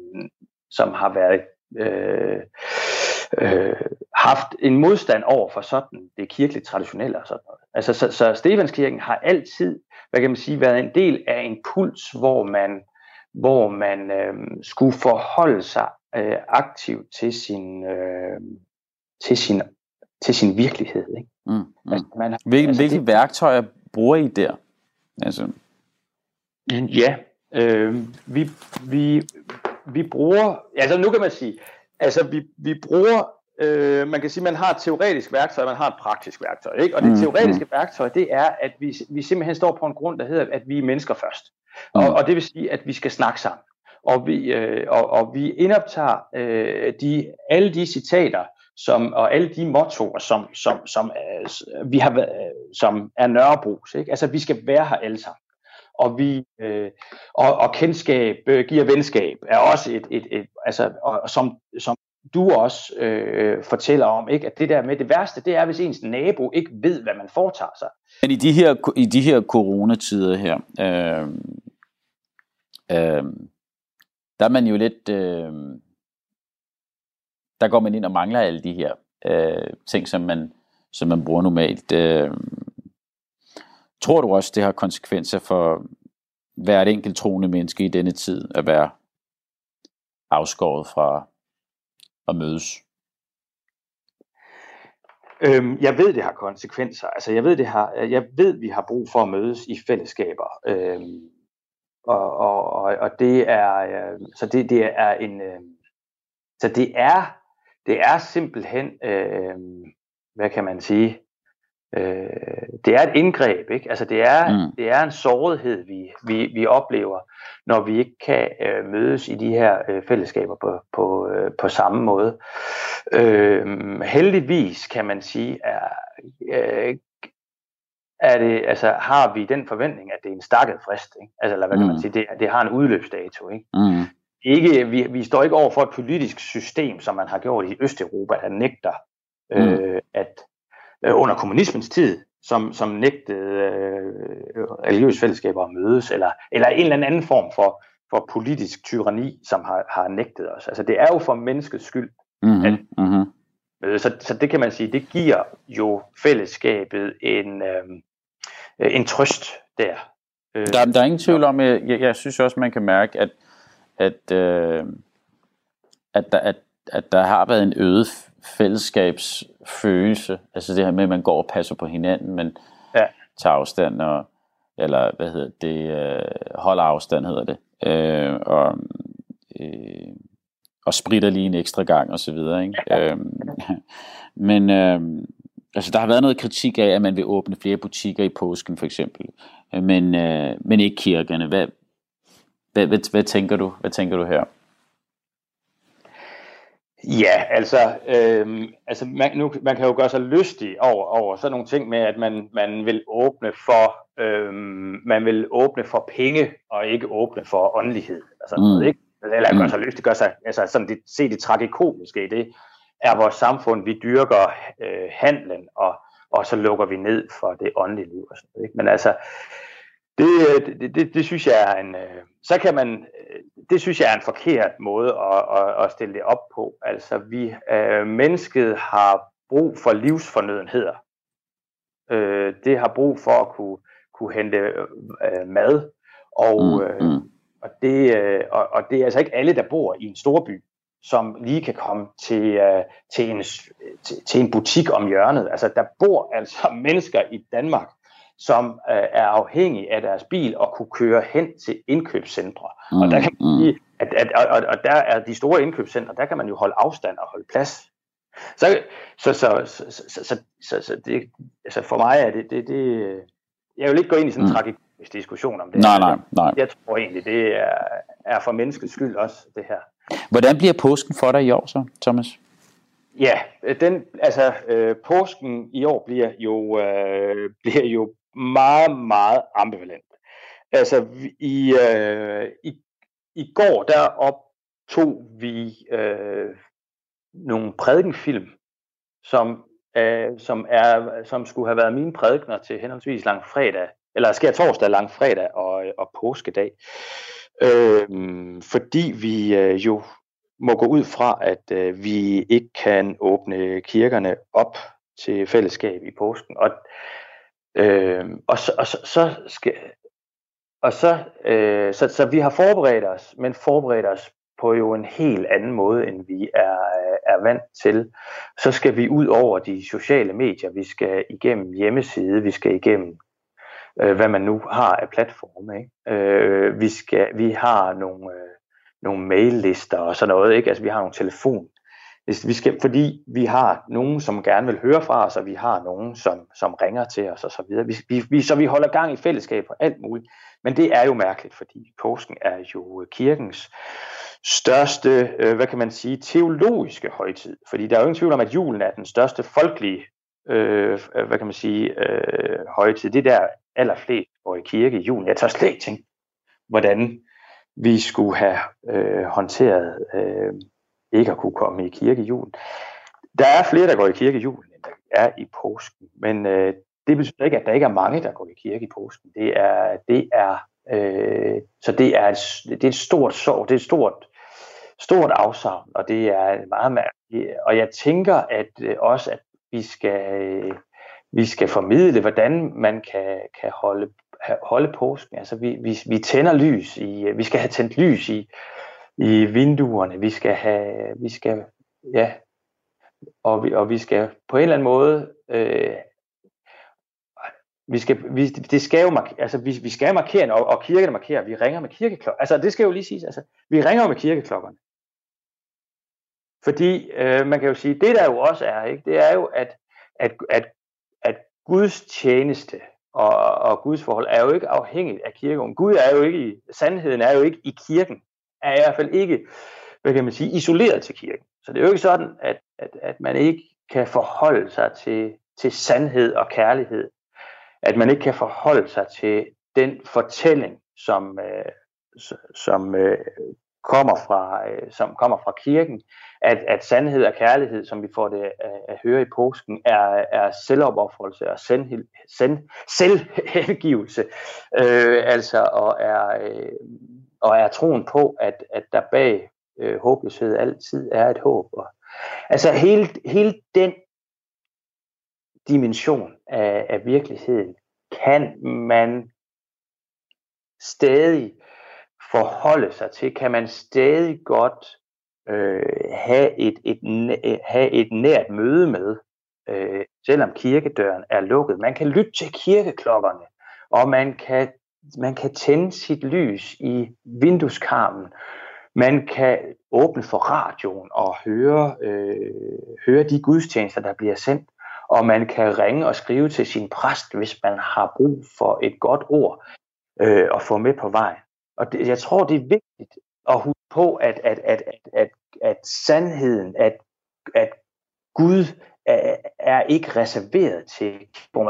som har været øh, øh, haft en modstand over for sådan det kirkeligt traditionelle og sådan noget. Altså, så, så Stefanskirken har altid, hvad kan man sige, været en del af en puls, hvor man, hvor man øh, skulle forholde sig øh, aktivt til sin, øh, til sin til sin virkelighed. Ikke? Mm, mm. Altså, man, hvilke, altså, hvilke det, værktøjer bruger I der? Altså. Ja, øh, vi, vi, vi bruger, altså nu kan man sige, altså vi, vi bruger, øh, man kan sige, man har et teoretisk værktøj, og man har et praktisk værktøj. Ikke? Og det mm, teoretiske mm. værktøj, det er, at vi, vi simpelthen står på en grund, der hedder, at vi er mennesker først. Mm. Og, og det vil sige, at vi skal snakke sammen. Og vi, øh, og, og vi indoptager øh, de, alle de citater, som, og alle de mottoer, som, som, som, uh, vi har, uh, som er Nørrebros. Ikke? Altså, vi skal være her alle sammen. Og, vi, øh, og, og kendskab øh, giver venskab er også et, et, et altså, og, som, som du også øh, fortæller om, ikke? at det der med det værste, det er, hvis ens nabo ikke ved, hvad man foretager sig. Men i de her, i de her coronatider her, øh, øh, der er man jo lidt, øh, der går man ind og mangler alle de her øh, ting, som man, som man bruger normalt. Øh, tror du også, det har konsekvenser for hvert enkelt troende menneske i denne tid at være afskåret fra at mødes? Øhm, jeg ved, det har konsekvenser. Altså, jeg ved, det har, jeg ved, vi har brug for at mødes i fællesskaber. Øhm, og, og, og, og det er, øh, så det, det er en, øh, så det er det er simpelthen, øh, hvad kan man sige, øh, det er et indgreb, ikke? Altså det er, mm. det er en sårighed, vi, vi, vi oplever, når vi ikke kan øh, mødes i de her øh, fællesskaber på, på, øh, på samme måde. Øh, heldigvis kan man sige, er, øh, er det, altså, har vi den forventning, at det er en stakket frist, ikke? Altså, eller hvad kan man mm. sige, det, det har en udløbsdato, ikke? Mm ikke, vi, vi står ikke over for et politisk system, som man har gjort i Østeuropa, der nægter, mm. øh, at øh, under kommunismens tid, som, som nægtede øh, religiøse fællesskaber at mødes, eller, eller en eller anden form for, for politisk tyranni, som har, har nægtet os. Altså det er jo for menneskets skyld. Mm-hmm. At, mm-hmm. Så, så det kan man sige, det giver jo fællesskabet en, øh, en trøst der. Der, der er ingen tvivl om, jeg, jeg synes også, man kan mærke, at at, øh, at, der, at, at der har været en øget fællesskabsfølelse. Altså det her med, at man går og passer på hinanden, men ja. tager afstand, og, eller hvad hedder det, øh, holder afstand hedder det, øh, og, øh, og spritter lige en ekstra gang og så videre. Ikke? Ja. Øh, (laughs) men øh, altså der har været noget kritik af, at man vil åbne flere butikker i påsken for eksempel, men, øh, men ikke kirkerne. Hvad, hvad, hvad, hvad, tænker du? Hvad tænker du her? Ja, altså, øhm, altså man, nu, man kan jo gøre sig lystig over, over sådan nogle ting med, at man, man vil åbne for øhm, man vil åbne for penge og ikke åbne for åndelighed. Altså, mm. ikke? Eller gøre mm. sig lystig, gøre sig, altså sådan det, se det tragikomiske i det, er vores samfund, vi dyrker øh, handlen, og, og så lukker vi ned for det åndelige liv. Og sådan, ikke? Men altså, Det, det, det, det synes jeg er en, så kan man, det synes jeg er en forkert måde at, at, at stille det op på. Altså vi, øh, mennesket har brug for livsfornødenheder. Øh, det har brug for at kunne, kunne hente øh, mad, og, mm, øh, mm. Og, det, øh, og, og det er altså ikke alle, der bor i en storby, som lige kan komme til, øh, til, en, til, til en butik om hjørnet. Altså der bor altså (laughs) mennesker i Danmark, som øh, er afhængige af deres bil og kunne køre hen til indkøbscentre. Mm, og der kan man mm. sige, at, at, og, og der er de store indkøbscentre, der kan man jo holde afstand og holde plads. Så, så, så, så, så, så, så, så det, altså for mig er det, det, det, jeg vil ikke gå ind i sådan en mm. Tragisk diskussion om det. Nej, nej, nej. Jeg tror egentlig, det er, er for menneskets skyld også, det her. Hvordan bliver påsken for dig i år så, Thomas? Ja, den, altså øh, påsken i år bliver jo, øh, bliver jo meget, meget ambivalent. Altså i, øh, i, i går der optog vi øh, nogle prædikenfilm, som, øh, som, er, som skulle have været mine prædikner til henholdsvis lang fredag, eller sker torsdag, lang fredag og, og påskedag. Øh, fordi vi øh, jo må gå ud fra, at øh, vi ikke kan åbne kirkerne op til fællesskab i påsken. Og, øh, og, så, og så, så skal, og så, øh, så, så vi har forberedt os, men forberedt os på jo en helt anden måde, end vi er, øh, er vant til. Så skal vi ud over de sociale medier, vi skal igennem hjemmeside, vi skal igennem, øh, hvad man nu har af platforme. Ikke? Øh, vi, skal, vi har nogle, øh, nogle maillister og sådan noget, ikke? altså vi har nogle telefon. Vi skal, fordi vi har nogen, som gerne vil høre fra os, og vi har nogen, som, som ringer til os og så videre. Vi, vi, så vi holder gang i fællesskab og alt muligt. Men det er jo mærkeligt, fordi påsken er jo kirkens største, øh, hvad kan man sige, teologiske højtid. Fordi der er jo ingen tvivl om, at julen er den største folkelige, øh, øh hvad kan man sige, øh, højtid. Det er der allerflest går i kirke i julen. Jeg tager slet ikke tænke, hvordan vi skulle have øh, håndteret øh, ikke at kunne komme i kirke i julen. Der er flere, der går i kirke i julen, end der er i påsken. Men øh, det betyder ikke, at der ikke er mange, der går i kirke i påsken. Det er, det er, øh, så det er, et, det er et stort sorg, det er et stort, stort afsavn, og det er meget mærkeligt. Og jeg tænker at øh, også, at vi skal, øh, vi skal formidle, hvordan man kan, kan holde, holde påsken. Altså vi, vi, vi tænder lys i, vi skal have tændt lys i, i vinduerne, vi skal have, vi skal, ja, og vi, og vi skal på en eller anden måde øh, vi skal, vi, det skal jo markere, altså vi, vi skal markere, og, og kirkerne markerer, vi ringer med kirkeklokker. Altså det skal jo lige siges, altså vi ringer med kirkeklokkerne. Fordi øh, man kan jo sige, det der jo også er, ikke, det er jo, at, at, at, at Guds tjeneste og, og Guds forhold er jo ikke afhængigt af kirken. Gud er jo ikke i, sandheden er jo ikke i kirken, er i hvert fald ikke, hvad kan man sige, isoleret til kirken. Så det er jo ikke sådan, at, at, at man ikke kan forholde sig til, til sandhed og kærlighed at man ikke kan forholde sig til den fortælling, som, øh, som øh, kommer fra øh, som kommer fra kirken, at, at sandhed og kærlighed, som vi får det at, at høre i påsken, er, er selvopoffrelse og send, send, selvhengivelse, øh, altså og er, øh, og er troen på, at, at der bag øh, håbløshed altid er et håb. Og, altså hele, hele den dimension af, af virkeligheden, kan man stadig forholde sig til, kan man stadig godt øh, have, et, et, øh, have et nært møde med, øh, selvom kirkedøren er lukket. Man kan lytte til kirkeklokkerne, og man kan, man kan tænde sit lys i vindueskarmen. Man kan åbne for radioen og høre, øh, høre de gudstjenester, der bliver sendt og man kan ringe og skrive til sin præst, hvis man har brug for et godt ord øh, og få med på vej. Og det, jeg tror, det er vigtigt at huske på, at, at, at, at, at, at sandheden, at, at Gud er, er ikke reserveret til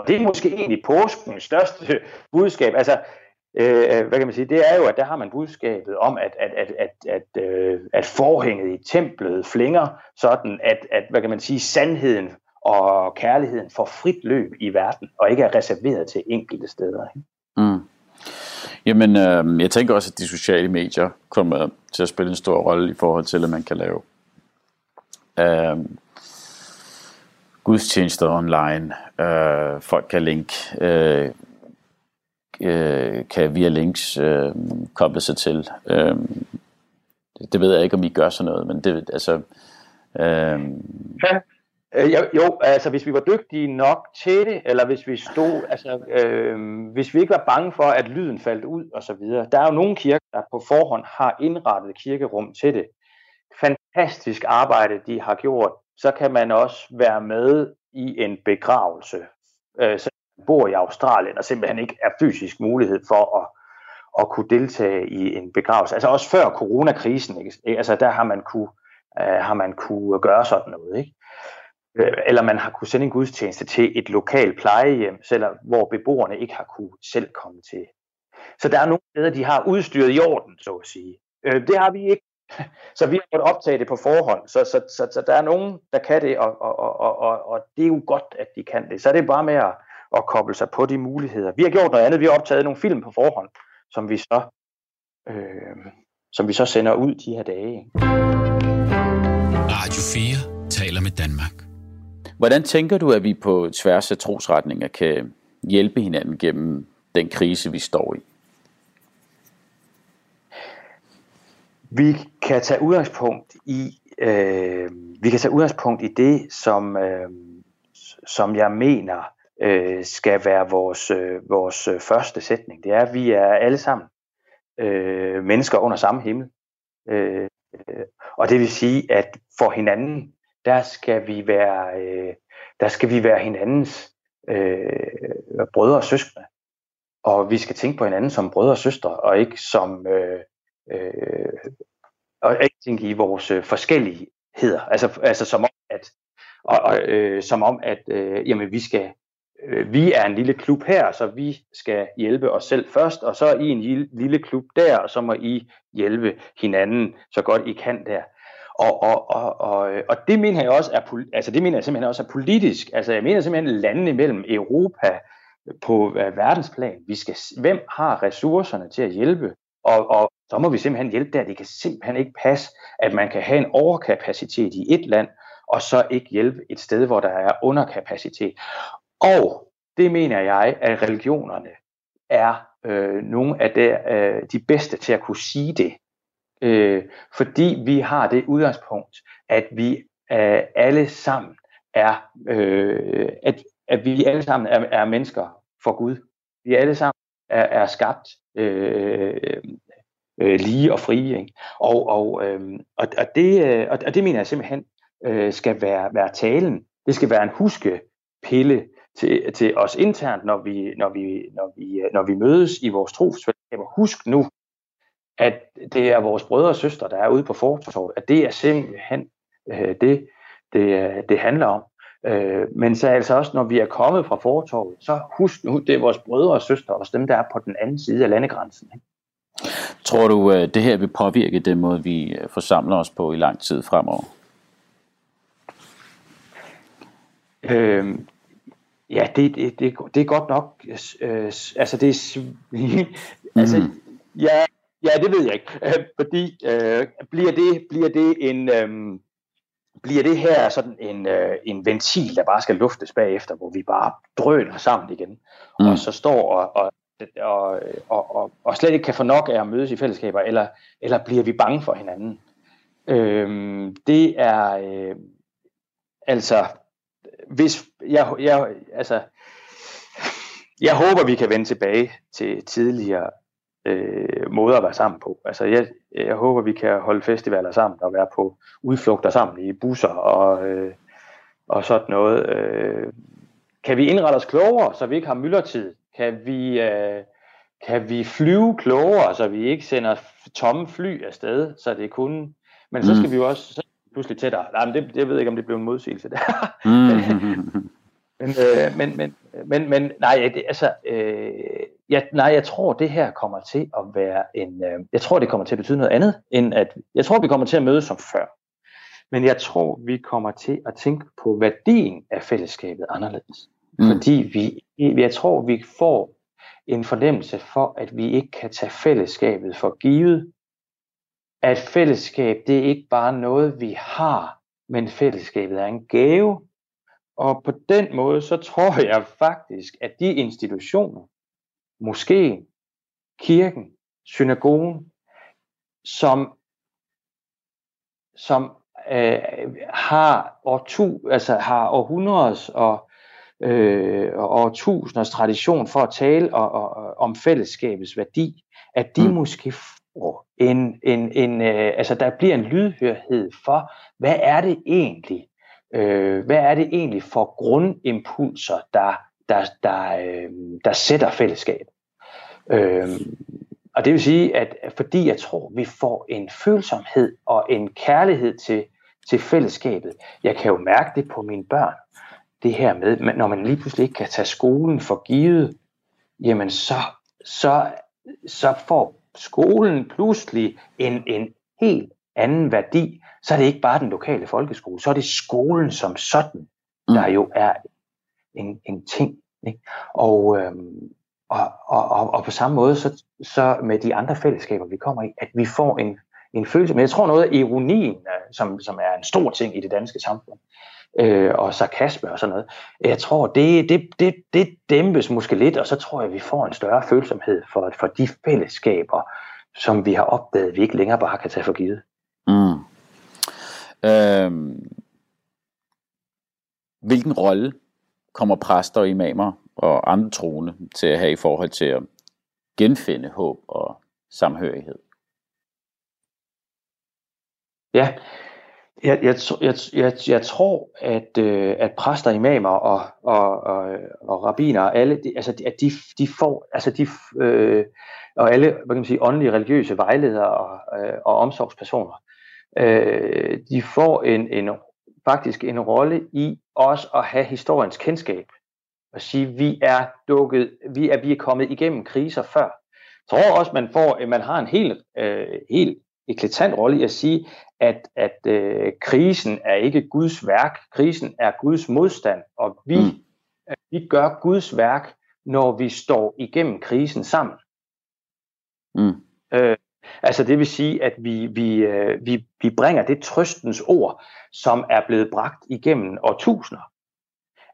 Det er måske egentlig påskens største budskab. Altså, øh, hvad kan man sige, det er jo, at der har man budskabet om, at, at, at, at, at, øh, at forhænget i templet flinger, sådan at, at, hvad kan man sige, sandheden og kærligheden får frit løb i verden, og ikke er reserveret til enkelte steder. Mm. Jamen, øh, jeg tænker også, at de sociale medier kommer til at spille en stor rolle i forhold til, at man kan lave øh, gudstjenester online. Øh, folk kan link, øh, øh, kan via links øh, koble sig til. Øh, det ved jeg ikke, om I gør sådan noget, men det, altså... Øh, ja. Øh, jo, jo, altså hvis vi var dygtige nok til det, eller hvis vi stod, altså øh, hvis vi ikke var bange for, at lyden faldt ud og så videre. Der er jo nogle kirker, der på forhånd har indrettet kirkerum til det. Fantastisk arbejde, de har gjort. Så kan man også være med i en begravelse. Øh, så bor i Australien og simpelthen ikke er fysisk mulighed for at, at kunne deltage i en begravelse. Altså også før coronakrisen, ikke? Altså der har man kunne, øh, har man kunne gøre sådan noget, ikke? Øh, eller man har kunne sende en gudstjeneste til et lokalt plejehjem, selvom, hvor beboerne ikke har kunne selv komme til. Så der er nogle steder, de har udstyret i orden, så at sige. Øh, det har vi ikke. (laughs) Så vi har måttet optage det på forhånd. Så, så, så, så der er nogen, der kan det, og, og, og, og, og det er jo godt, at de kan det. Så er det bare med at, at koble sig på de muligheder. Vi har gjort noget andet. Vi har optaget nogle film på forhånd, som vi så, øh, som vi så sender ud de her dage. Radio 4 taler med Danmark. Hvordan tænker du, at vi på tværs af trosretninger kan hjælpe hinanden gennem den krise, vi står i? Vi kan tage udgangspunkt i øh, vi kan tage udgangspunkt i det, som øh, som jeg mener øh, skal være vores øh, vores øh, første sætning. Det er, at vi er alle sammen øh, mennesker under samme himmel. Øh, og det vil sige, at for hinanden der skal vi være, øh, der skal vi være hinandens øh, brødre og søskende. Og vi skal tænke på hinanden som brødre og søstre, og ikke som øh, øh, og ikke tænke i vores øh, forskelligheder. Altså, altså som om, at, og, og, øh, som om, at øh, jamen, vi skal øh, vi er en lille klub her, så vi skal hjælpe os selv først, og så er I en lille, lille klub der, og så må I hjælpe hinanden så godt I kan der. Og, og, og, og, og det mener jeg også er, altså det mener jeg simpelthen også er politisk. Altså jeg mener simpelthen landene imellem Europa på uh, verdensplan. Vi skal, hvem har ressourcerne til at hjælpe? Og, og så må vi simpelthen hjælpe der. Det kan simpelthen ikke passe, at man kan have en overkapacitet i et land, og så ikke hjælpe et sted, hvor der er underkapacitet. Og det mener jeg, at religionerne er øh, nogle af de, øh, de bedste til at kunne sige det øh, fordi vi har det udgangspunkt, at vi øh, alle sammen er, øh, at, at vi alle sammen er, er mennesker for Gud. Vi alle sammen er, er skabt øh, øh, lige og frie. Ikke? Og, og, øh, og, og, det, øh, og det mener jeg simpelthen øh, skal være, være talen. Det skal være en huskepille til, til os internt, når vi, når vi, når vi, øh, når vi mødes i vores trosfællesskaber. Husk nu, at det er vores brødre og søstre, der er ude på fortorvet, at det er simpelthen øh, det, det, det handler om. Øh, men så altså også, når vi er kommet fra fortorvet, så husk nu, det er vores brødre og søstre, også dem, der er på den anden side af landegrænsen. Ikke? Tror du, øh, det her vil påvirke den måde, vi øh, forsamler os på i lang tid fremover? Øh, ja, det, det, det, det er godt nok. Øh, altså, det er... (laughs) altså, mm. ja, Ja, det ved jeg ikke, øh, fordi øh, bliver, det, bliver det en... Øh, bliver det her sådan en, øh, en ventil, der bare skal luftes bagefter, hvor vi bare drøner sammen igen, mm. og så står og, og, og, og, og, og slet ikke kan få nok af at mødes i fællesskaber, eller, eller bliver vi bange for hinanden? Øh, det er øh, altså, hvis jeg, jeg, altså, jeg håber, vi kan vende tilbage til tidligere øh, måder at være sammen på. Altså jeg, jeg håber, vi kan holde festivaler sammen og være på udflugter sammen i busser og, øh, og sådan noget. Øh, kan vi indrette os klogere, så vi ikke har myldretid? Kan vi, øh, kan vi flyve klogere, så vi ikke sender tomme fly afsted, så det kun... Men så skal mm. vi jo også så pludselig tættere. Nej, men det, jeg ved ikke, om det bliver en modsigelse der. Mm. (laughs) men, øh, men, men, men, men nej, det, altså, øh, ja, nej, jeg tror, det her kommer til at være en... Øh, jeg tror, det kommer til at betyde noget andet, end at... Jeg tror, vi kommer til at mødes som før. Men jeg tror, vi kommer til at tænke på værdien af fællesskabet anderledes. Mm. Fordi vi, jeg tror, vi får en fornemmelse for, at vi ikke kan tage fællesskabet for givet. At fællesskab, det er ikke bare noget, vi har, men fællesskabet er en gave. Og på den måde, så tror (laughs) jeg faktisk, at de institutioner, måske kirken, synagogen, som, som øh, har, årtu, altså har århundredes og, øh, og årtusinders tradition for at tale og, og, om fællesskabets værdi, at de mm. måske får en, en, en øh, altså der bliver en lydhørhed for, hvad er det egentlig, øh, hvad er det egentlig for grundimpulser, der, der, der, øh, der sætter fællesskab. Øh, og det vil sige, at fordi jeg tror, vi får en følsomhed og en kærlighed til, til fællesskabet. Jeg kan jo mærke det på mine børn. Det her med, når man lige pludselig ikke kan tage skolen for givet, jamen så, så, så får skolen pludselig en, en helt anden værdi. Så er det ikke bare den lokale folkeskole, så er det skolen som sådan, der mm. jo er en, en ting. Ikke? Og, øhm, og, og, og, og på samme måde, så, så med de andre fællesskaber, vi kommer i, at vi får en, en følelse. Men jeg tror noget af ironien, øh, som, som er en stor ting i det danske samfund, øh, og sarkasme og sådan noget, jeg tror, det, det, det, det dæmpes måske lidt, og så tror jeg, vi får en større følsomhed for, for de fællesskaber, som vi har opdaget, vi ikke længere bare kan tage for givet. Øhm. Hvilken rolle kommer præster og imamer og andre troende til at have i forhold til at genfinde håb og samhørighed? Ja, jeg, jeg, jeg, jeg, jeg tror, at, øh, at præster, imamer og, og, og, og rabbiner, alle, de, altså, at de, de får, altså de, øh, og alle hvad kan man sige, åndelige religiøse vejledere og, øh, og omsorgspersoner, øh, de får en, en, faktisk en rolle i også at have historiens kendskab og sige, vi er dukket, vi er, vi er kommet igennem kriser før. Jeg tror også, man får, man har en helt, øh, helt eklatant rolle i at sige, at, at øh, krisen er ikke Guds værk, krisen er Guds modstand, og vi, mm. vi gør Guds værk, når vi står igennem krisen sammen. Mm. Øh, altså det vil sige, at vi, vi, øh, vi, vi bringer det trøstens ord, som er blevet bragt igennem årtusinder.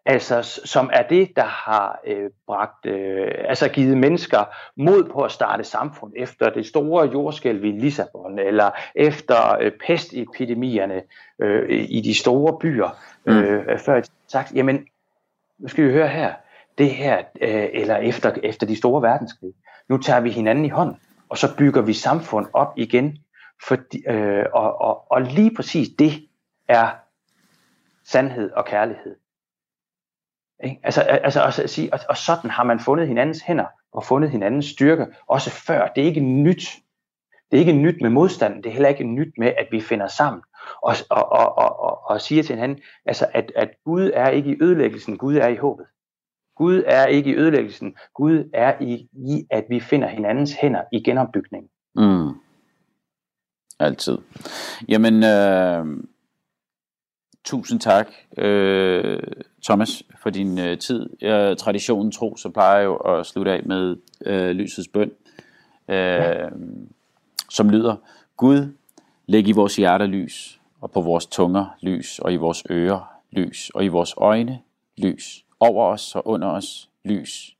Altså som er det, der har øh, bragt, øh, altså givet mennesker mod på at starte samfund efter det store jordskælv i Lissabon, eller efter øh, pestepidemierne øh, i de store byer, mm. øh, før sagt, jamen, nu skal vi høre her, det her, øh, eller efter, efter de store verdenskrig, nu tager vi hinanden i hånd, og så bygger vi samfund op igen, fordi, øh, og, og, og lige præcis det er sandhed og kærlighed. Ikke? Altså, altså altså at sige, og, og sådan har man fundet hinandens hænder og fundet hinandens styrke, også før. Det er ikke nyt. Det er ikke nyt med modstanden, det er heller ikke nyt med, at vi finder sammen og, og, og, og, og, og siger til hinanden, altså at, at Gud er ikke i ødelæggelsen, Gud er i håbet. Gud er ikke i ødelæggelsen, Gud er i, i at vi finder hinandens hænder i genopbygningen. Mm. Altid. Jamen, øh, tusind tak, øh, Thomas, for din øh, tid. Jeg, traditionen tro, så plejer jeg jo at slutte af med øh, lysets bøn, øh, ja. som lyder, Gud, læg i vores hjerter lys, og på vores tunger lys, og i vores ører lys, og i vores øjne lys, over os og under os lys.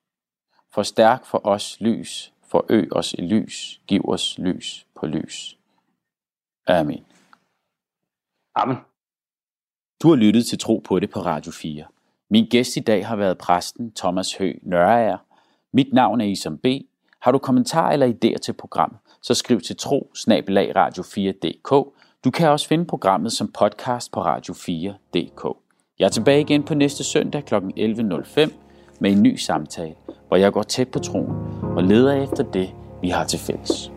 Forstærk for os lys, forøg os i lys, giv os lys på lys. Amen. Amen. Du har lyttet til Tro på det på Radio 4. Min gæst i dag har været præsten Thomas Hø Nørager. Mit navn er Isam B. Har du kommentarer eller idéer til programmet, så skriv til tro radio 4dk Du kan også finde programmet som podcast på radio4.dk. Jeg er tilbage igen på næste søndag kl. 11.05 med en ny samtale, hvor jeg går tæt på troen og leder efter det, vi har til fælles.